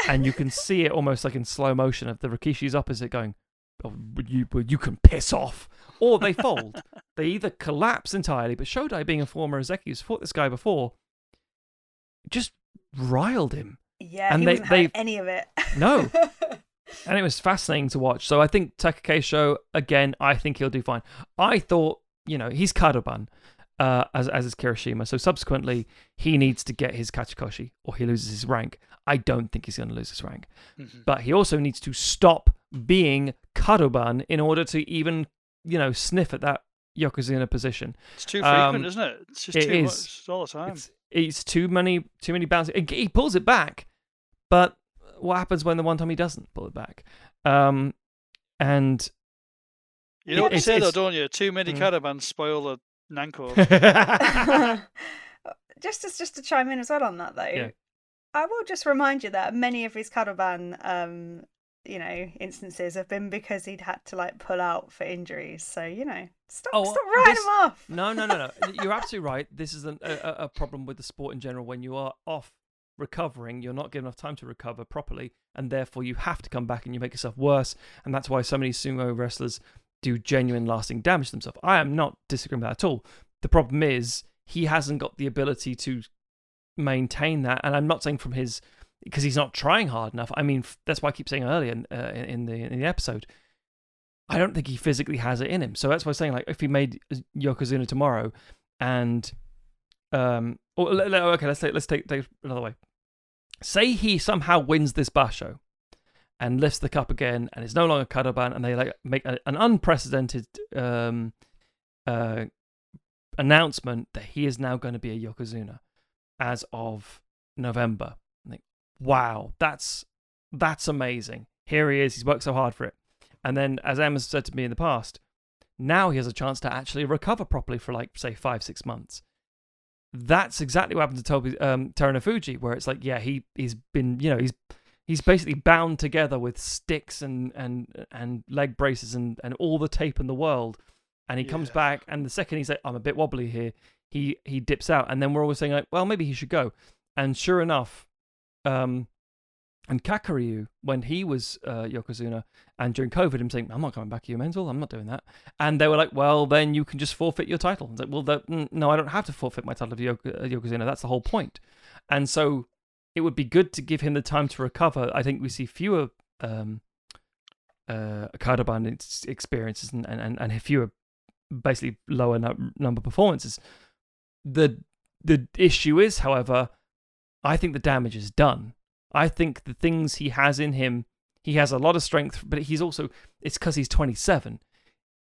And you can see it almost like in slow motion of the Rikishi's opposite going, oh, you, you can piss off. Or they fold. [LAUGHS] they either collapse entirely, but Shodai, being a former Ozeki who's fought this guy before, just riled him. Yeah, And he they- they- any of it. No. [LAUGHS] And it was fascinating to watch. So I think Takakeisho, again, I think he'll do fine. I thought, you know, he's Kadoban. Uh, as as is Kirishima, so subsequently he needs to get his Kachikoshi or he loses his rank. I don't think he's going to lose his rank. Mhm. but he also needs to stop being Kadoban in order to even, you know, sniff at that Yokozuna position. It's too Um, frequent, isn't it? It's just it too is. much it's all the time. It's, it's too many, too many bounces. He- pulls it back, but what happens when the one time he doesn't pull it back? Um, and You know what they say though, don't you? Too many Mm. caravans spoil the Nanko. [LAUGHS] [LAUGHS] just as just to chime in as well on that though, Yeah. I will just remind you that many of his Kadoban, um, you know, instances have been because he'd had to like pull out for injuries. So you know, stop, Oh, stop writing this- him off. no, no, no, no. [LAUGHS] You're absolutely right. This is an, a, a a problem with the sport in general. When you are off recovering, you're not given enough time to recover properly, and therefore you have to come back and you make yourself worse. And that's why so many sumo wrestlers do genuine, lasting damage to themselves. I am not disagreeing with that at all. The problem is he hasn't got the ability to maintain that, and I'm not saying from his because he's not trying hard enough. I mean, that's why I keep saying earlier in, uh, in the in the episode. I don't think he physically has it in him. So that's why I'm saying, like, if he made Yokozuna tomorrow, and um, or, okay, let's take let's take, take another way. Say he somehow wins this basho, and lifts the cup again, and it's no longer Kadoban, and they like make a, an unprecedented um, uh, announcement that he is now going to be a Yokozuna as of November. Think, wow, that's that's amazing. Here he is. He's worked so hard for it. And then, as Emma's said to me in the past, now he has a chance to actually recover properly for like say five six months. That's exactly what happened to Toby um, Terunofuji, where it's like, yeah, he he's been you know he's he's basically bound together with sticks and and and leg braces and and all the tape in the world, and he comes back, and the second he's like, I'm a bit wobbly here, he he dips out, and then we're always saying like, well, maybe he should go, and sure enough, Um, and Kakuryu, when he was uh, Yokozuna, and during COVID, him saying, "I'm not coming back to you, mental. I'm not doing that." And they were like, "Well, then you can just forfeit your title." I was like, well, that, mm, no, I don't have to forfeit my title of uh, Yokozuna. That's the whole point. And so, it would be good to give him the time to recover. I think we see fewer um, uh, experiences and, and and fewer, basically lower nu- number performances. The the issue is, however, I think the damage is done I think the things he has in him, he has a lot of strength, but he's also, it's because he's 27.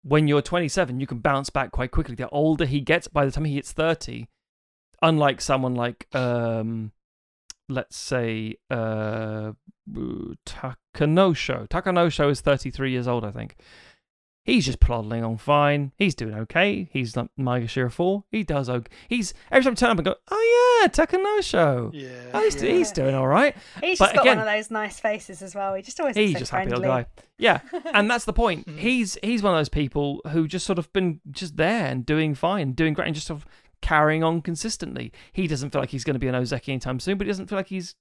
When you're 27, you can bounce back quite quickly. The older he gets, by the time he hits 30, unlike someone like, um, let's say, uh, Takanosho. Takanosho is 33 years old, I think. He's just plodding on fine. He's doing okay. He's not Maegashira 4. He does okay. He's every time I turn up and go, oh yeah, Takanosho. Yeah. Oh, he's, yeah. he's doing all right. He's But just got again- one of those nice faces as well. He just always He's so just happy friendly. little guy. Yeah, [LAUGHS] and that's the point. Mm. He's he's one of those people who just sort of been just there and doing fine, doing great, and just sort of carrying on consistently. He doesn't feel like he's going to be an Ozeki anytime soon, but he doesn't feel like he's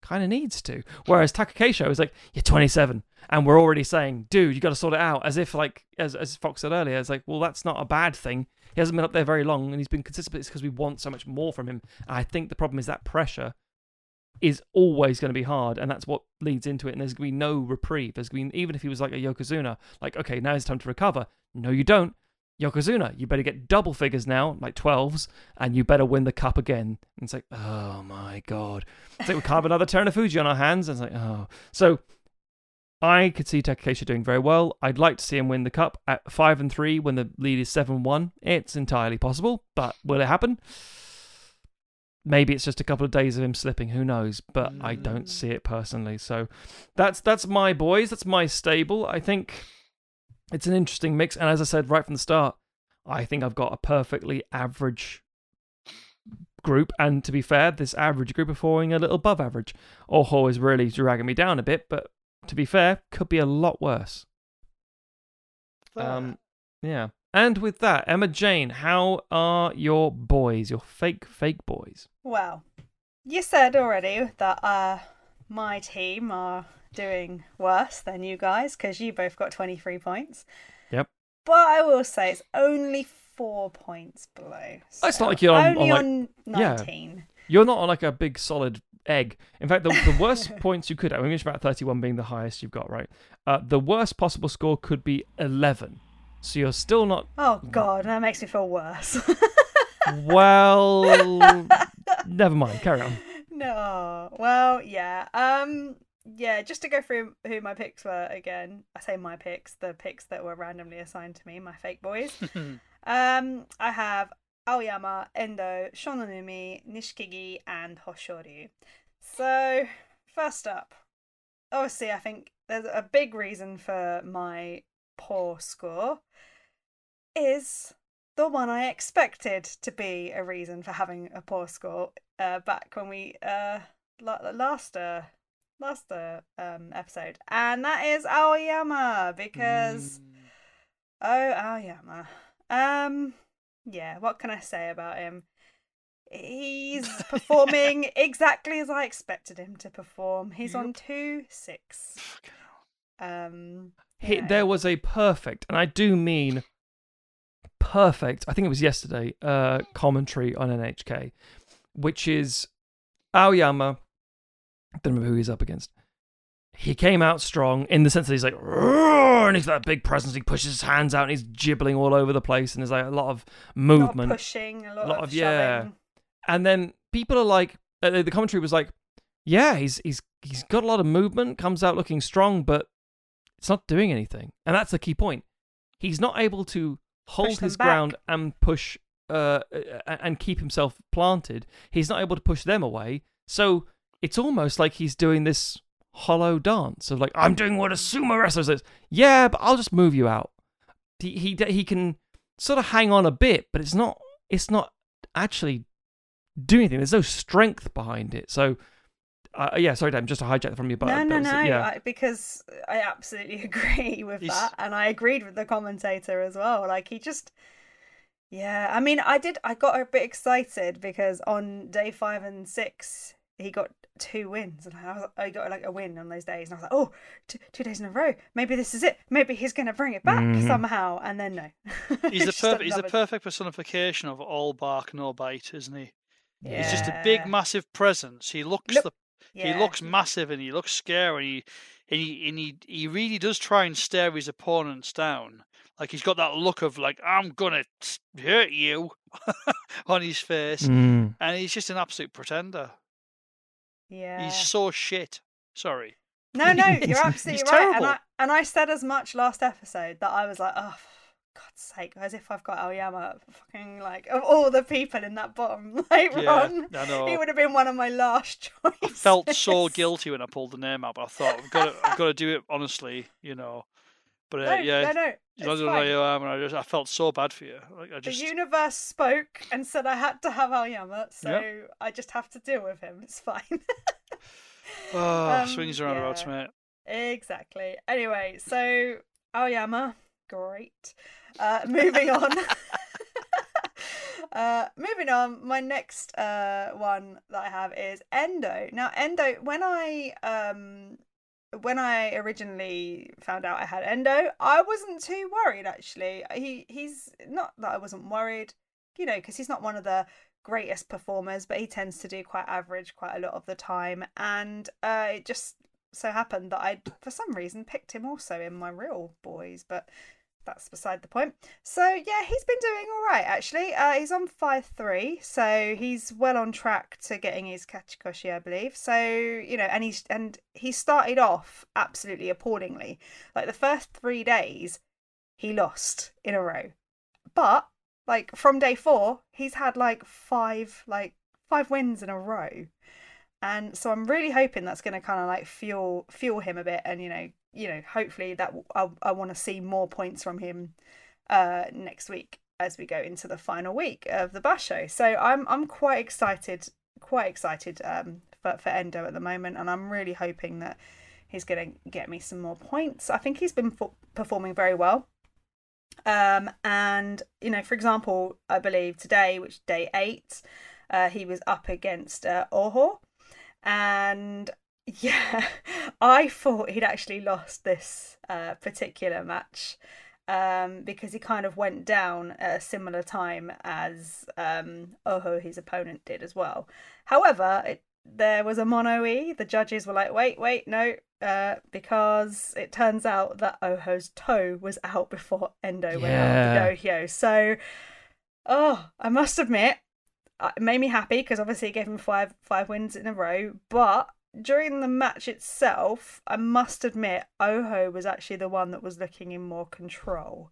kind of needs to. Whereas Takakeisho is like, you're 27, and we're already saying, dude, you got to sort it out. As if like, as as Fox said earlier, it's like, well, that's not a bad thing. He hasn't been up there very long, and he's been consistent. But it's because we want so much more from him. I think the problem is that pressure is always going to be hard, and that's what leads into it. And there's going to be no reprieve. There's going to be, even if he was like a Yokozuna, like, okay, now it's time to recover. No, you don't. Yokozuna, you better get double figures now, like 12s, and you better win the cup again. And it's like, oh my god. It's like we can't have another Terunofuji on our hands. And it's like, oh. So I could see Takakeisho doing very well. I'd like to see him win the cup at 5 and 3 when the lead is 7 1. It's entirely possible, but will it happen? Maybe it's just a couple of days of him slipping. Who knows? But I don't see it personally. So that's that's my boys. That's my stable. I think it's an interesting mix. And as I said right from the start, I think I've got a perfectly average group. And to be fair, this average group are falling a little above average. Oho is really dragging me down a bit, but to be fair, could be a lot worse. Um, yeah. And with that, Emma Jane, how are your boys, your fake, fake boys? Well, you said already that uh, my team are doing worse than you guys because you both got 23 points. Yep. But I will say it's only four points below. It's not like you're on- only on, on, yeah. 19. You're not on like a big solid egg. In fact, the, the worst [LAUGHS] points you could have, I mean, about 31 being the highest you've got, right? Uh, the worst possible score could be 11. So you're still not, Oh god, that makes me feel worse. [LAUGHS] well, [LAUGHS] never mind, carry on. no. Well, yeah. Um yeah, just to go through who my picks were again. I say my picks, the picks that were randomly assigned to me, my fake boys. [LAUGHS] Um, I have Aoiyama, Endo, Shonannoumi, Nishikigi, and Hoshoryu. So, first up, obviously, I think there's a big reason for my poor score is the one I expected to be a reason for having a poor score uh, back when we uh la- last uh last uh, um episode, and that is Aoiyama because oh Aoiyama. Um yeah what can I say about him? He's [LAUGHS] performing exactly as I expected him to perform. He's on two six. Um He, there was a perfect, and I do mean perfect, I think it was yesterday, uh, commentary on NHK, which is Aoiyama, don't remember who he's up against. He came out strong in the sense that he's like, and he's got that big presence. He pushes his hands out and he's gibbling all over the place, and there's like a lot of a lot movement. of pushing a lot, lot of, of- yeah. and then people are like, uh, the commentary was like, yeah, he's he's he's got a lot of movement, comes out looking strong, but it's not doing anything. And that's the key point. He's not able to hold his ground and push uh uh, and keep himself planted. He's not able to push them away. So it's almost like he's doing this hollow dance of like, I'm doing what a sumo wrestler does. Yeah, but I'll just move you out. He he he can sort of hang on a bit, but it's not it's not actually doing anything. There's no strength behind it. So, uh, yeah, sorry, Dan, just to hijack from you, but no, no, no, yeah, I, because I absolutely [LAUGHS] agree with He's- that, and I agreed with the commentator as well. Like he just, yeah. I mean, I did. I got a bit excited because on day five and six, he got two wins, and I, was, I got like a win on those days, and I was like, oh, two, two days in a row. Maybe this is it. Maybe he's going to bring it back Mhm. somehow. And then no. [LAUGHS] He's the Just had perfect. He's the perfect personification of all bark, no bite, isn't he? Yeah. He's just a big, massive presence. He looks Look- the Yeah. He looks massive and he looks scary. And he, and he he really does try and stare his opponents down. Like he's got that look of like I'm gonna hurt you [LAUGHS] on his face, Mm. and he's just an absolute pretender. Yeah. He's so shit. Sorry. No, no, [LAUGHS] you're absolutely right. And. I and I said as much last episode that I was like, oh, God's sake, as if I've got Aoiyama fucking like of all the people in that bottom [LAUGHS] like Yeah, run. I know. He would have been one of my last choices. [LAUGHS] I felt so guilty when I pulled the name out, but I thought I've got to, I've got to do it honestly, you know. But uh, No, yeah, no, no. I don't know you are, and I just I felt so bad for you. Like I The universe spoke and said I had to have Aoiyama, so Yeah. I just have to deal with him. It's fine. oh [LAUGHS] um, swings around about yeah. mate. Exactly. Anyway, so Aoiyama, great. Uh, moving on. [LAUGHS] uh, moving on. My next uh, one that I have is Endo. Now, Endo. When I um, when I originally found out I had Endo, I wasn't too worried. Actually, he he's not that I wasn't worried. You know, because he's not one of the greatest performers, but he tends to do quite average quite a lot of the time, and uh, it just so happened that I, for some reason, picked him also in my real boys, but that's beside the point. So yeah, he's been doing all right actually. Uh, he's on five three, so he's well on track to getting his Kachikoshi, I believe. So you know, and he's and he started off absolutely appallingly. Like the first three days, he lost in a row, but like from day four, he's had like five like five wins in a row and so I'm really hoping that's going to kind of like fuel fuel him a bit, and you know, you know, hopefully that I I want to see more points from him uh next week as we go into the final week of the Basho. So I'm I'm quite excited, quite excited um for for Endo at the moment, and I'm really hoping that he's going to get me some more points. I think he's been fo- performing very well. Um, and you know, for example, I believe today, which day eight, uh, he was up against uh, Oho, and yeah, [LAUGHS] I thought he'd actually lost this uh, particular match um, because he kind of went down at a similar time as um, Oho, his opponent, did as well. However, it, there was a mono e. The judges were like, wait, wait, no, uh, because it turns out that Oho's toe was out [LAUGHS] before Endo went out of the dohyo. So, oh, I must admit, uh, it made me happy because obviously it gave him five five wins in a row. But during the match itself, I must admit, Oho was actually the one that was looking in more control.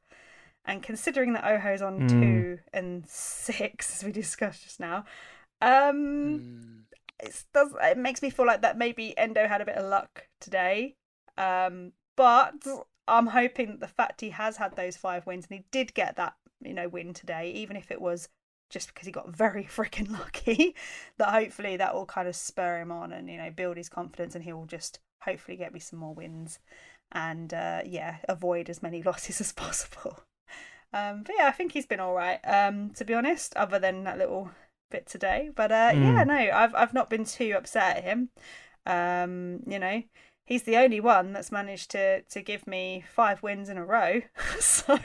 And considering that Oho's on Mm. two and six, [LAUGHS] as we discussed just now, um, Mm. it does it makes me feel like that maybe Endo had a bit of luck today. Um, but I'm hoping that the fact he has had those five wins and he did get that you know win today, even if it was just because he got very [LAUGHS] freaking lucky, that hopefully that will kind of spur him on and you know build his confidence and he will just hopefully get me some more wins and uh, yeah avoid as many [LAUGHS] losses as possible. Um, but yeah, I think he's been all right. Um, to be honest, other than that little bit today. But uh, yeah, Mm. no, I've I've not been too upset at him. Um, you know, he's the only one that's managed to to give me five wins in a row. [LAUGHS] so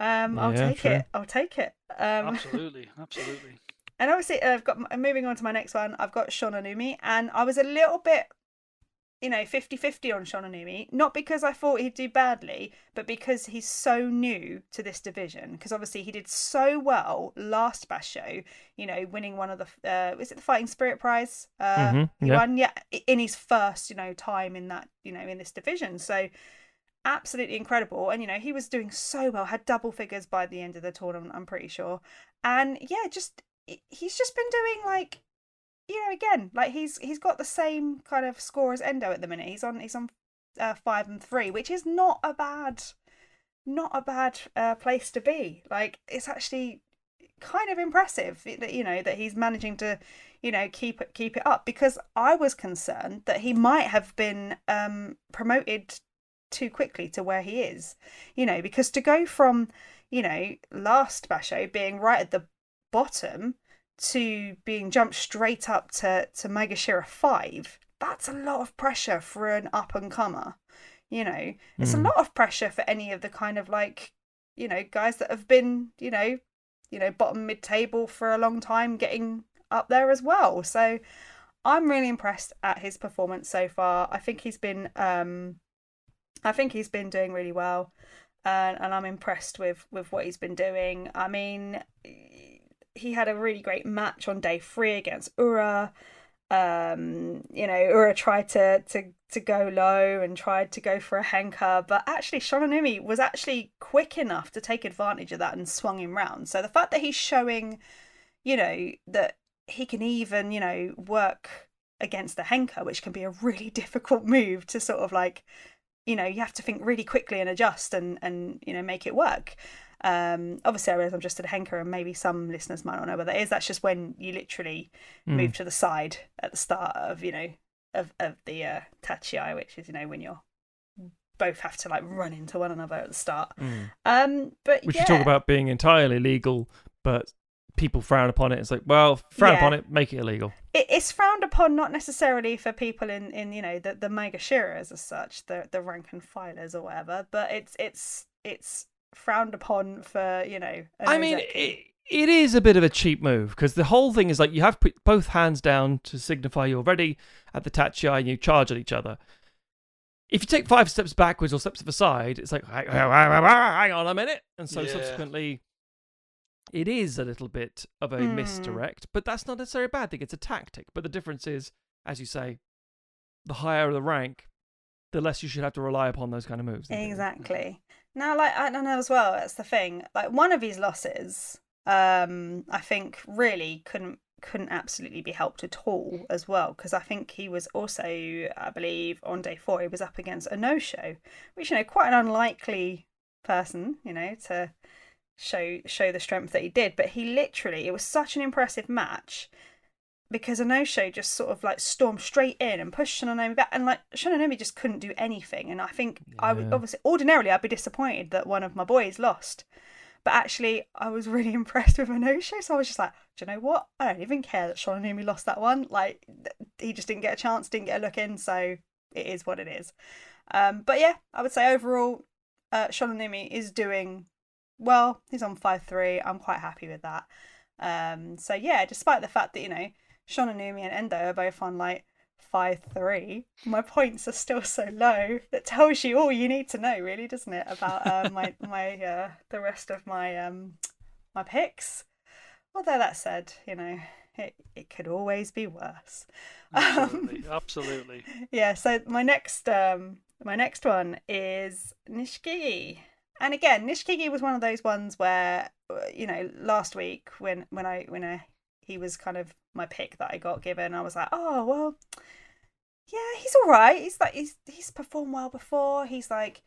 um, I'll Yeah, take true. it. I'll take it. Um, Absolutely, absolutely. [LAUGHS] and obviously, uh, I've got moving on to my next one. I've got Shonannoumi, and I was a little bit, you know, 50-50 on Shonannoumi. Not because I thought he'd do badly, but because he's so new to this division. Because obviously, he did so well last Basho. You know, winning one of the uh, is it the Fighting Spirit Prize? Uh, Mhm, he yeah. won, yeah, in his first, you know, time in that, you know, in this division. So absolutely incredible. And you know, he was doing so well, had double figures by the end of the tournament, I'm pretty sure. And yeah, just he's just been doing like you know, again, like he's he's got the same kind of score as Endo at the minute. He's on he's on uh, five and three, which is not a bad not a bad uh, place to be. Like it's actually kind of impressive that you know that he's managing to you know keep it keep it up because I was concerned that he might have been um promoted too quickly to where he is you know because to go from you know last basho being right at the bottom to being jumped straight up to to Maegashira five, that's a lot of pressure for an up and comer. You know, it's Mm. a lot of pressure for any of the kind of like, you know, guys that have been, you know, you know, bottom mid table for a long time, getting up there as well. So I'm really impressed at his performance so far. I think he's been, um, I think he's been doing really well, and and I'm impressed with with what he's been doing. I mean, he had a really great match on day three against Ura. Um, you know, Ura tried to to to go low and tried to go for a henka, but actually Shonannoumi was actually quick enough to take advantage of that and swung him round. So the fact that he's showing, you know, that he can even, you know, work against the henka, which can be a really [LAUGHS] difficult move to sort of like, you know, you have to think really quickly and adjust and and you know make it work. Um, obviously, I realize I'm just at a henka, and maybe some listeners might not know what that is. That's just when you literally Mm. move to the side at the start of you know of of the uh, tachiai, which is you know when you're both have to like run into one another at the start. Mm. Um, but Which yeah, you talk about being entirely legal, but people frown upon it. It's like, well, frown Yeah. upon it, make it illegal. it, it's frowned upon not necessarily for people in in you know the the Maegashiras as such, the the rank and filers or whatever, but it's it's it's frowned upon for you know. an I mean, it, it is a bit of a cheap move because the whole thing is like you have put both hands down to signify you're ready at the tachi and you charge at each other. If you take five steps backwards or steps to the side, it's like, hang hang on a minute. And so Yeah. subsequently, it is a little bit of a Mm. misdirect, but that's not necessarily a bad thing. It's a tactic. But the difference is, as you say, the higher the rank, the less you should have to rely upon those kind of moves. in theory. Exactly. Now, like I don't know as well. That's the thing. Like one of his losses, um, I think really couldn't couldn't absolutely be helped at all as well because I think he was also, I believe, on day four he was up against Anosho, which you know quite an unlikely person, you know, to show show the strength that he did. But he literally, it was such an impressive match because Anosho just sort of like stormed straight in and pushed Shonannoumi back, and like Shonannoumi just couldn't do anything. And I think I would obviously ordinarily I'd be disappointed that one of my boys lost, but actually I was [LAUGHS] really impressed with Anosho. So I was just like, do you know what? I don't even care that Shonannoumi lost that one. Like he just didn't get a chance, didn't get a look in, so it is what it is. Um, but yeah, I would say overall, uh, Shonannoumi is doing well. He's on five three. I'm quite happy with that. Um, so yeah, despite the fact that you know Shonannoumi and Endo are both on like five three, my points are still so low. That tells you all you need to know, really, doesn't it? About uh, my [LAUGHS] my uh, the rest of my um my picks. Although that said, you know, it it could always be worse. Absolutely, Um, absolutely. [LAUGHS] yeah so my next um my next one is nishikigi and again nishikigi was one of those ones where uh, you know last week when when i when i he was kind of my pick that i got given. I was like oh well yeah he's all right. He's like he's he's performed well before. He's like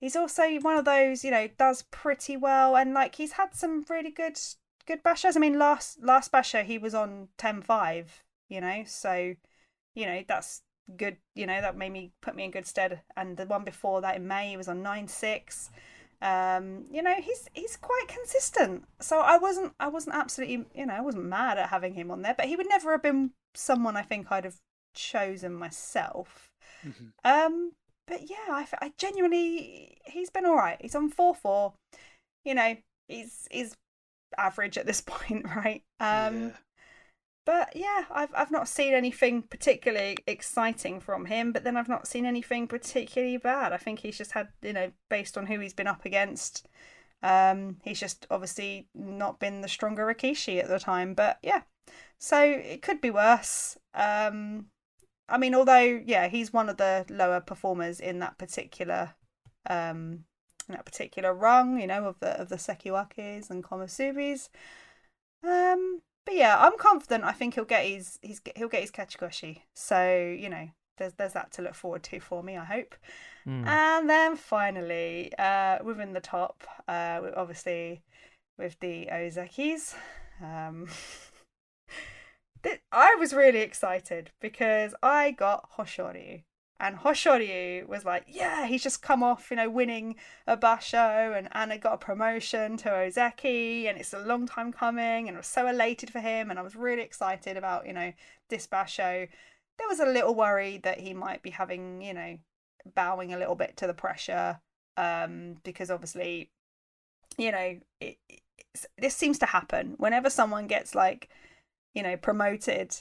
he's also one of those you know does pretty well. And like he's had some really good good bashos. I mean last last basho he was on 10-5 you know? So you know that's good you know that made me put me in good stead. And the one before that in may he was on 9-6 um you know he's he's quite consistent. So i wasn't i wasn't absolutely you know i wasn't mad at having him on there but he would never have been someone i think i'd have chosen myself. Mhm. um but yeah I genuinely he's been all right. He's on 4-4 you know he's he's average at this [LAUGHS] point right? Um yeah. But yeah, I've I've not seen anything particularly exciting from him, but then I've not seen anything particularly bad. I think he's just had, you know, based on who he's been up against, um, he's just obviously not been the stronger Rikishi at the time. But yeah, so it could be worse. Um, I mean, although yeah, he's one of the lower performers in that particular um in that particular rung, you know, of the of the Sekiwakes and Komusubis. Um, but yeah, I'm confident. I think he'll get his he's he'll get his Kachikoshi. So you know, there's there's that to look forward to for me. I hope. Mm. And then finally, uh, within the top, uh, obviously with the Ozekis. Um, [LAUGHS] I was really excited because I got Hoshoryu, and Hoshoryu was like, yeah, he's just come off, you know, winning a basho, and Anna got a promotion to Ozeki, and it's a long time coming, and I was so elated for him, and I was really excited about, you know, this basho. There was a little worry that he might be having, you know, bowing a little bit to the pressure, um, because obviously, you know, it, this seems to happen whenever someone gets like, you know, promoted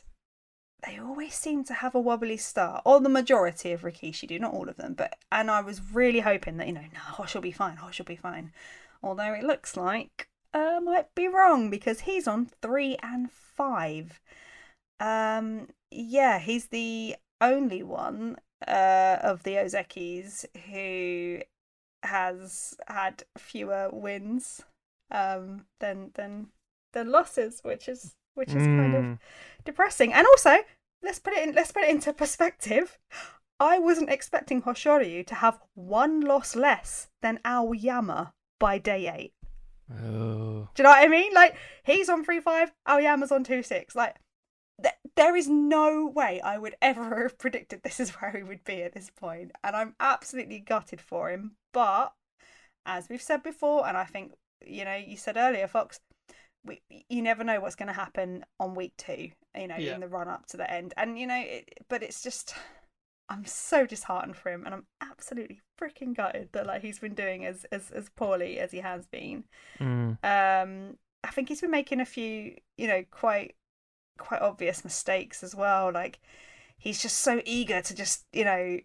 they always seem to have a wobbly start, or the majority of Rikishi do, not all of them. But and I was really hoping that you know, no, Hosh will be fine. Hosh will be fine. Although it looks like I uh, might be wrong because he's on three and five. Um, yeah, he's the only one uh, of the Ozekis who has had fewer wins um, than than than losses, which is which is mm. kind of hmm. depressing. And also, let's put it in let's put it into perspective. I wasn't expecting Hoshoryu to have one loss less than Aoiyama by day eight. Oh. Do you know what I mean? Like he's on three five, Aoiyama's on two six. Like th- there is no way I would ever [LAUGHS] have predicted this is where he would be at this point, and I'm absolutely gutted for him. But as we've said before, and I think you know you said earlier, Fox, we, you never know what's going to happen on week two you know yeah. in the run up to the end and you know it, but it's just i'm so disheartened for him and i'm absolutely freaking gutted that like he's been doing as as, as poorly as he has been mm. um i think he's been making a few you know quite quite obvious mistakes as well like he's just so eager to just you know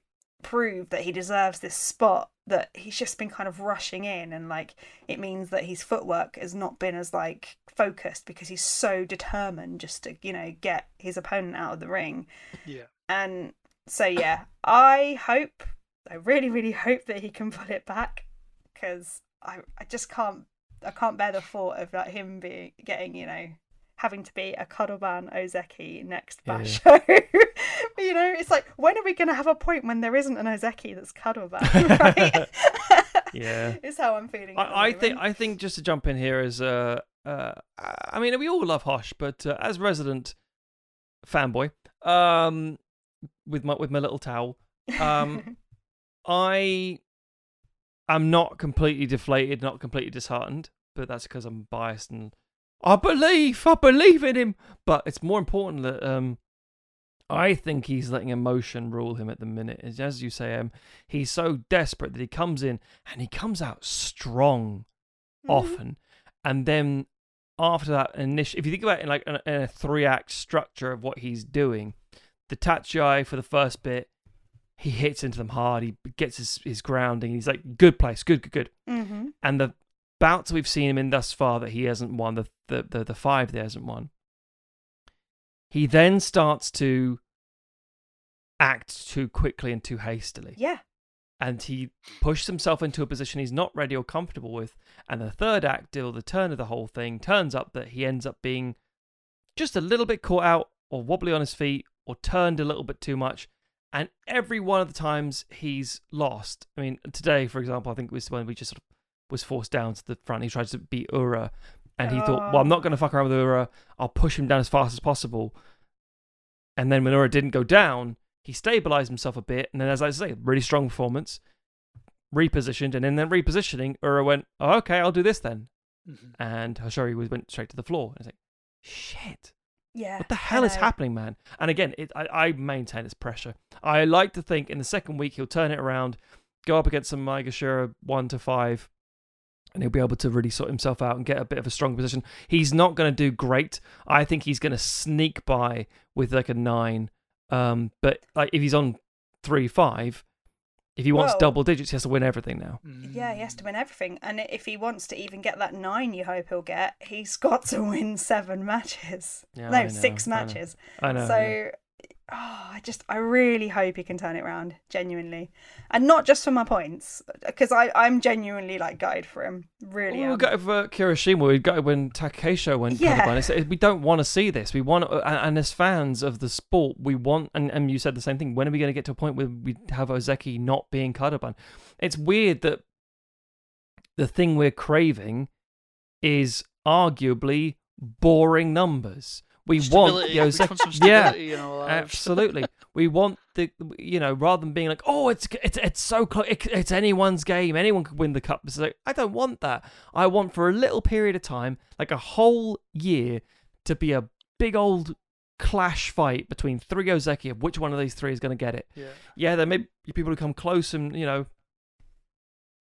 prove that he deserves this spot that he's just been kind of rushing in and like it means that his footwork has not been as like focused because he's so determined just to you know get his opponent out of the ring. Yeah. And so yeah i hope i really really hope that he can pull it back because i i just can't i can't bear the thought of like him being getting you know having to be a Kadoban Ozeki next bash yeah. show. [LAUGHS] you know, it's like when are we going to have a point when there isn't an Ozeki that's Kadoban? [LAUGHS] Right? [LAUGHS] yeah, is how I'm feeling. I, I think I think just to jump in here is, uh, uh I mean we all love Hosh, but uh, as resident fanboy, um, with my with my little towel, um, I am not completely deflated, not completely disheartened, but that's because I'm biased and I believe, I believe in him. But it's more important that um, I think he's letting emotion rule him at the minute. As you say, um, he's so desperate that he comes in and he comes out strong, mm-hmm. often, and then after that initial, if you think about it in like in a, in a three act structure of what he's doing, the tachi for the first bit, he hits into them hard. He gets his, his grounding. He's like, good place, good, good, good. Mm-hmm. And the bouts we've seen him in thus far that he hasn't won, the the the, the five that hasn't won. He then starts to act too quickly and too hastily. Yeah. And he pushes himself into a position he's not ready or comfortable with. And the third act, deal the turn of the whole thing, turns up that he ends up being just a little bit caught out or wobbly on his feet or turned a little bit too much. And every one of the times he's lost, I mean, today, for example, I think was when we just sort of was forced down to the front. He tried to beat Ura, and he thought, well, I'm not going to fuck around with Ura. I'll push him down as fast as possible. And then when Ura didn't go down, he stabilized himself a bit. And then, as I say, really strong performance, repositioned. And in then repositioning, Ura went, oh, okay, I'll do this then. Mm-hmm. And Hoshoryu went straight to the floor. And it's like, shit. Yeah. What the hell is happening, man? And again, it, I, I maintain it's pressure. I like to think in the second week he'll turn it around, go up against some Maegashira one to five, and he'll be able to really sort himself out and get a bit of a strong position. He's not going to do great. I think he's going to sneak by with like a nine. Um, but like if he's on three five, if he wants well, double digits, he has to win everything now. Yeah, he has to win everything. And if he wants to even get that nine you hope he'll get, he's got to [LAUGHS] win seven matches. Yeah, no, six matches. I know. I know so yeah oh, I just, I really hope he can turn it around, genuinely, and not just for my points, because I, I'm genuinely like gutted for him. Really, well, we got for Kirishima. We got when Takakeisho went. Yeah. we don't want to see this. We want, and, and, as fans of the sport, we want. And, and you said the same thing. When are we going to get to a point where we have Ozeki not being Kadoban? It's weird that the thing we're craving is arguably boring numbers We want you know, [LAUGHS] We so- want some yeah, absolutely. we want the you know rather than being like, oh, it's it's it's so close, it, it's anyone's game, anyone could win the cup. It's like I don't want that. I want for a little period of time, like a whole year, to be a big old clash fight between three Ozeki of which one of these three is going to get it. Yeah. Yeah, there may be people who come close and you know,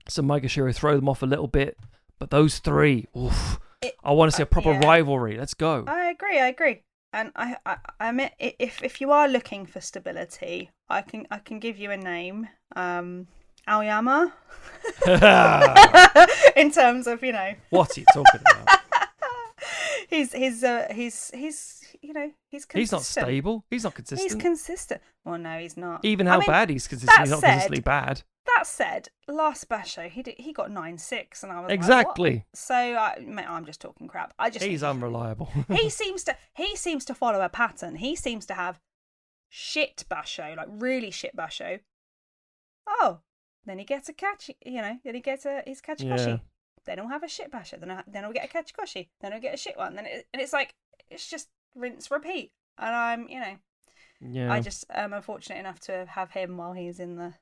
some Maigashiro throw them off a little bit, but those three, oof, It- I want to see a uh, proper yeah. rivalry. Let's go. I agree. I agree. And I, I, I admit, if if you are looking for stability, I can I can give you a name. Um, Aoiyama. [LAUGHS] [LAUGHS] In terms of you know, what are you talking about? [LAUGHS] he's he's uh, he's he's you know he's consistent. He's not stable. He's not consistent. He's consistent. Well, no, he's not. Even I how mean, bad he's consistent, he's not consistently bad. That said, last basho he did, he got nine six, and I was like? Exactly. So I I'm just talking crap. I just He's unreliable. [LAUGHS] he [LAUGHS] seems to he seems to follow a pattern. He seems to have shit basho, like really shit basho. Oh, then he gets a catch, you know. Then he gets a his kachikoshi. Yeah. Then he'll have a shit basho. Then I, then he'll get a kachikoshi. Then he'll get a shit one. Then it, and it's like it's just rinse repeat. And I'm you know yeah. I just am unfortunate enough to have him while he's in the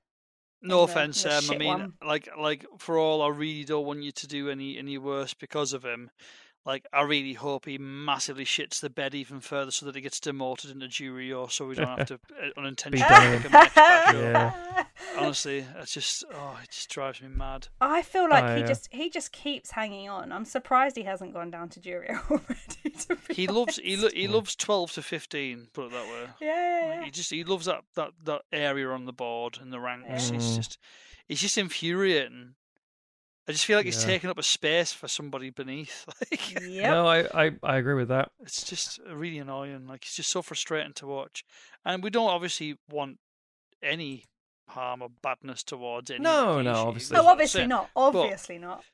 No offense, um, I mean, one. like, like for all, I really don't want you to do any any worse because of him. Like, I really hope he massively shits the bed even further so that he gets demoted into Juryo, or so we don't have to uh, [LAUGHS] unintentionally done pick him. him next batch. Yeah. [LAUGHS] Honestly, it's just oh, it just drives me mad. I feel like Oh, he yeah. just he just keeps hanging on. I'm surprised he hasn't gone down to Juryo [LAUGHS] already. To be He loves he lo- he loves twelve to fifteen. Put it that way. Yeah, yeah, Like, yeah. he just he loves that, that that area on the board and the ranks. He's Mm. just he's just infuriating. I just feel like he's Yeah. taking up a space for somebody beneath. [LAUGHS] Like Yep. No, I, I, I agree with that. it's just really annoying. Like it's just so frustrating to watch. And we don't obviously want any harm or badness towards any. No, of no, obviously. Oh, that's Oh, obviously saying. not. Obviously not. [LAUGHS]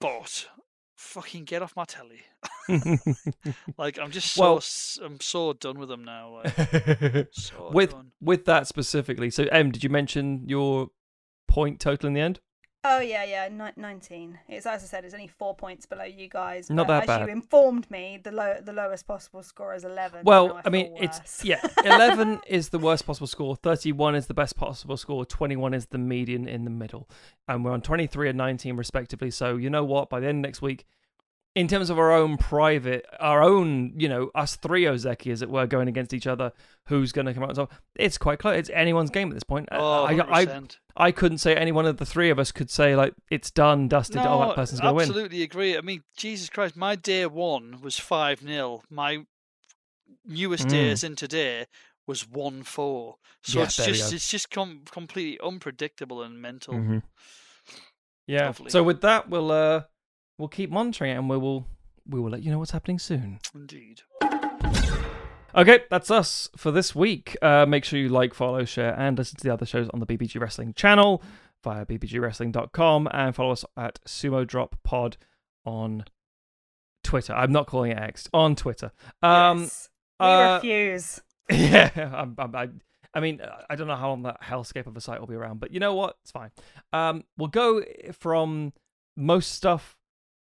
But fucking get off my telly. [LAUGHS] Like I'm just so Well- s I'm so done with them now. Like so with done. with that specifically. So, Em, did you mention your point total in the end? Oh yeah, yeah. Ni- Nineteen. It's as I said, it's only four points below you guys. Not that as bad. you informed me, the low the lowest possible score is eleven. Well, now I mean, feel it's yeah, [LAUGHS] eleven is the worst possible score, thirty-one is the best possible score, twenty-one is the median in the middle, and we're on twenty-three and nineteen respectively. So you know what? By the end of next week, in terms of our own private, our own, you know, us three Ozeki, as it were, going against each other, who's going to come out on top? It's quite close. It's anyone's game at this point. Oh, I, I, 100%. I couldn't say any one of the three of us could say like it's done, dusted. No, oh, that person's going to win. absolutely agree. I mean, Jesus Christ, my day one was 5 0. My newest Mm. days in today was 1 4. So Yeah, it's just it's just com- completely unpredictable and mental. Mhm. Yeah. Lovely. So with that, we'll uh, we'll keep monitoring it, and we will we will let you know what's happening soon. Indeed. Okay, that's us for this week. Uh, make sure you like, follow, share, and listen to the other shows on the BBG Wrestling channel via bbgwrestling.com and follow us at Sumo Drop Pod on Twitter. I'm not calling it X on Twitter. Um, Yes. we uh, refuse. [LAUGHS] Yeah, I'm, I'm, I, I mean, I don't know how long that hellscape of a site will be around, but you know what? It's fine. Um, we'll go from most stuff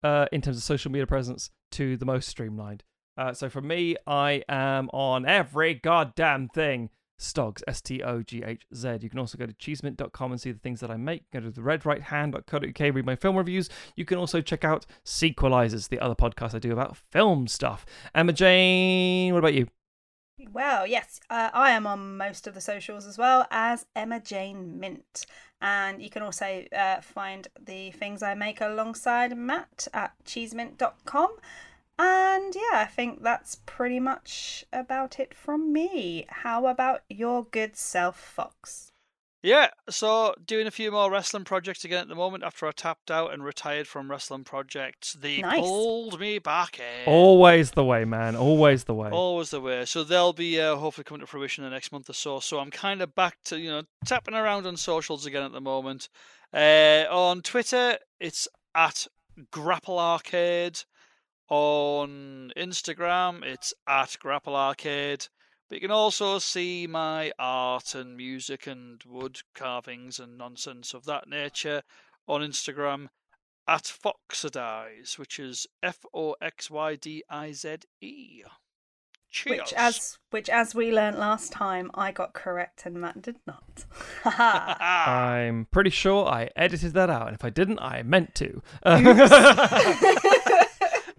uh, in terms of social media presence to the most streamlined. Uh, so for me, I am on every goddamn thing. Stogs, S T O G H Z. You can also go to cheesemint.com and see the things that I make. Go to the red right hand.co.uk, read my film reviews. You can also check out Sequelizers, the other podcast I do about film stuff. Emma Jane, what about you? Well, yes, uh, I am on most of the socials as well as Emma Jane Mint. And you can also uh, find the things I make alongside Matt at cheesemint.com. And yeah, I think that's pretty much about it from me. How about your good self, Fox? Yeah, so doing a few more wrestling projects again at the moment after I tapped out and retired from wrestling projects. They Nice. pulled me back in. Always the way, man. Always the way. Always the way. So they'll be uh, hopefully coming to fruition in the next month or so. So I'm kind of back to you know tapping around on socials again at the moment. Uh, on Twitter, it's at Grapple Arcade. On Instagram, it's at Grapple Arcade. But you can also see my art and music and wood carvings and nonsense of that nature on Instagram at Foxydize, which is F O X Y D I Z E. Cheers. Which, as which, as we learnt last time, I got correct and Matt did not. [LAUGHS] I'm pretty sure I edited that out, and if I didn't, I meant to. [LAUGHS] [LAUGHS]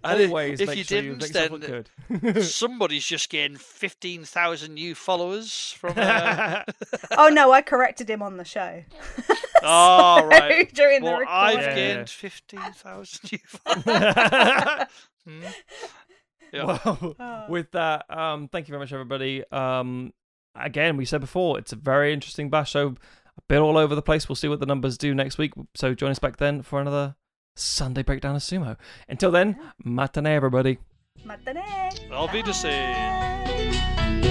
And if- Always if make you sure didn't, make then- look good. [LAUGHS] [LAUGHS] somebody's just gained 15,000 new followers from. Uh... [LAUGHS] oh no, I corrected him on the show. oh, right. During the Well, recording. I've Yeah. gained 15,000 new followers. Hmm. Yeah. Well, Oh. with that, um, thank you very much, everybody. Um, again, we said before, it's a very interesting basho, a bit all over the place. We'll see what the numbers do next week. So join us back then for another Sunday breakdown of sumo. Until then, mata ne, everybody. Mata ne. Auf Wiedersehen. Bye.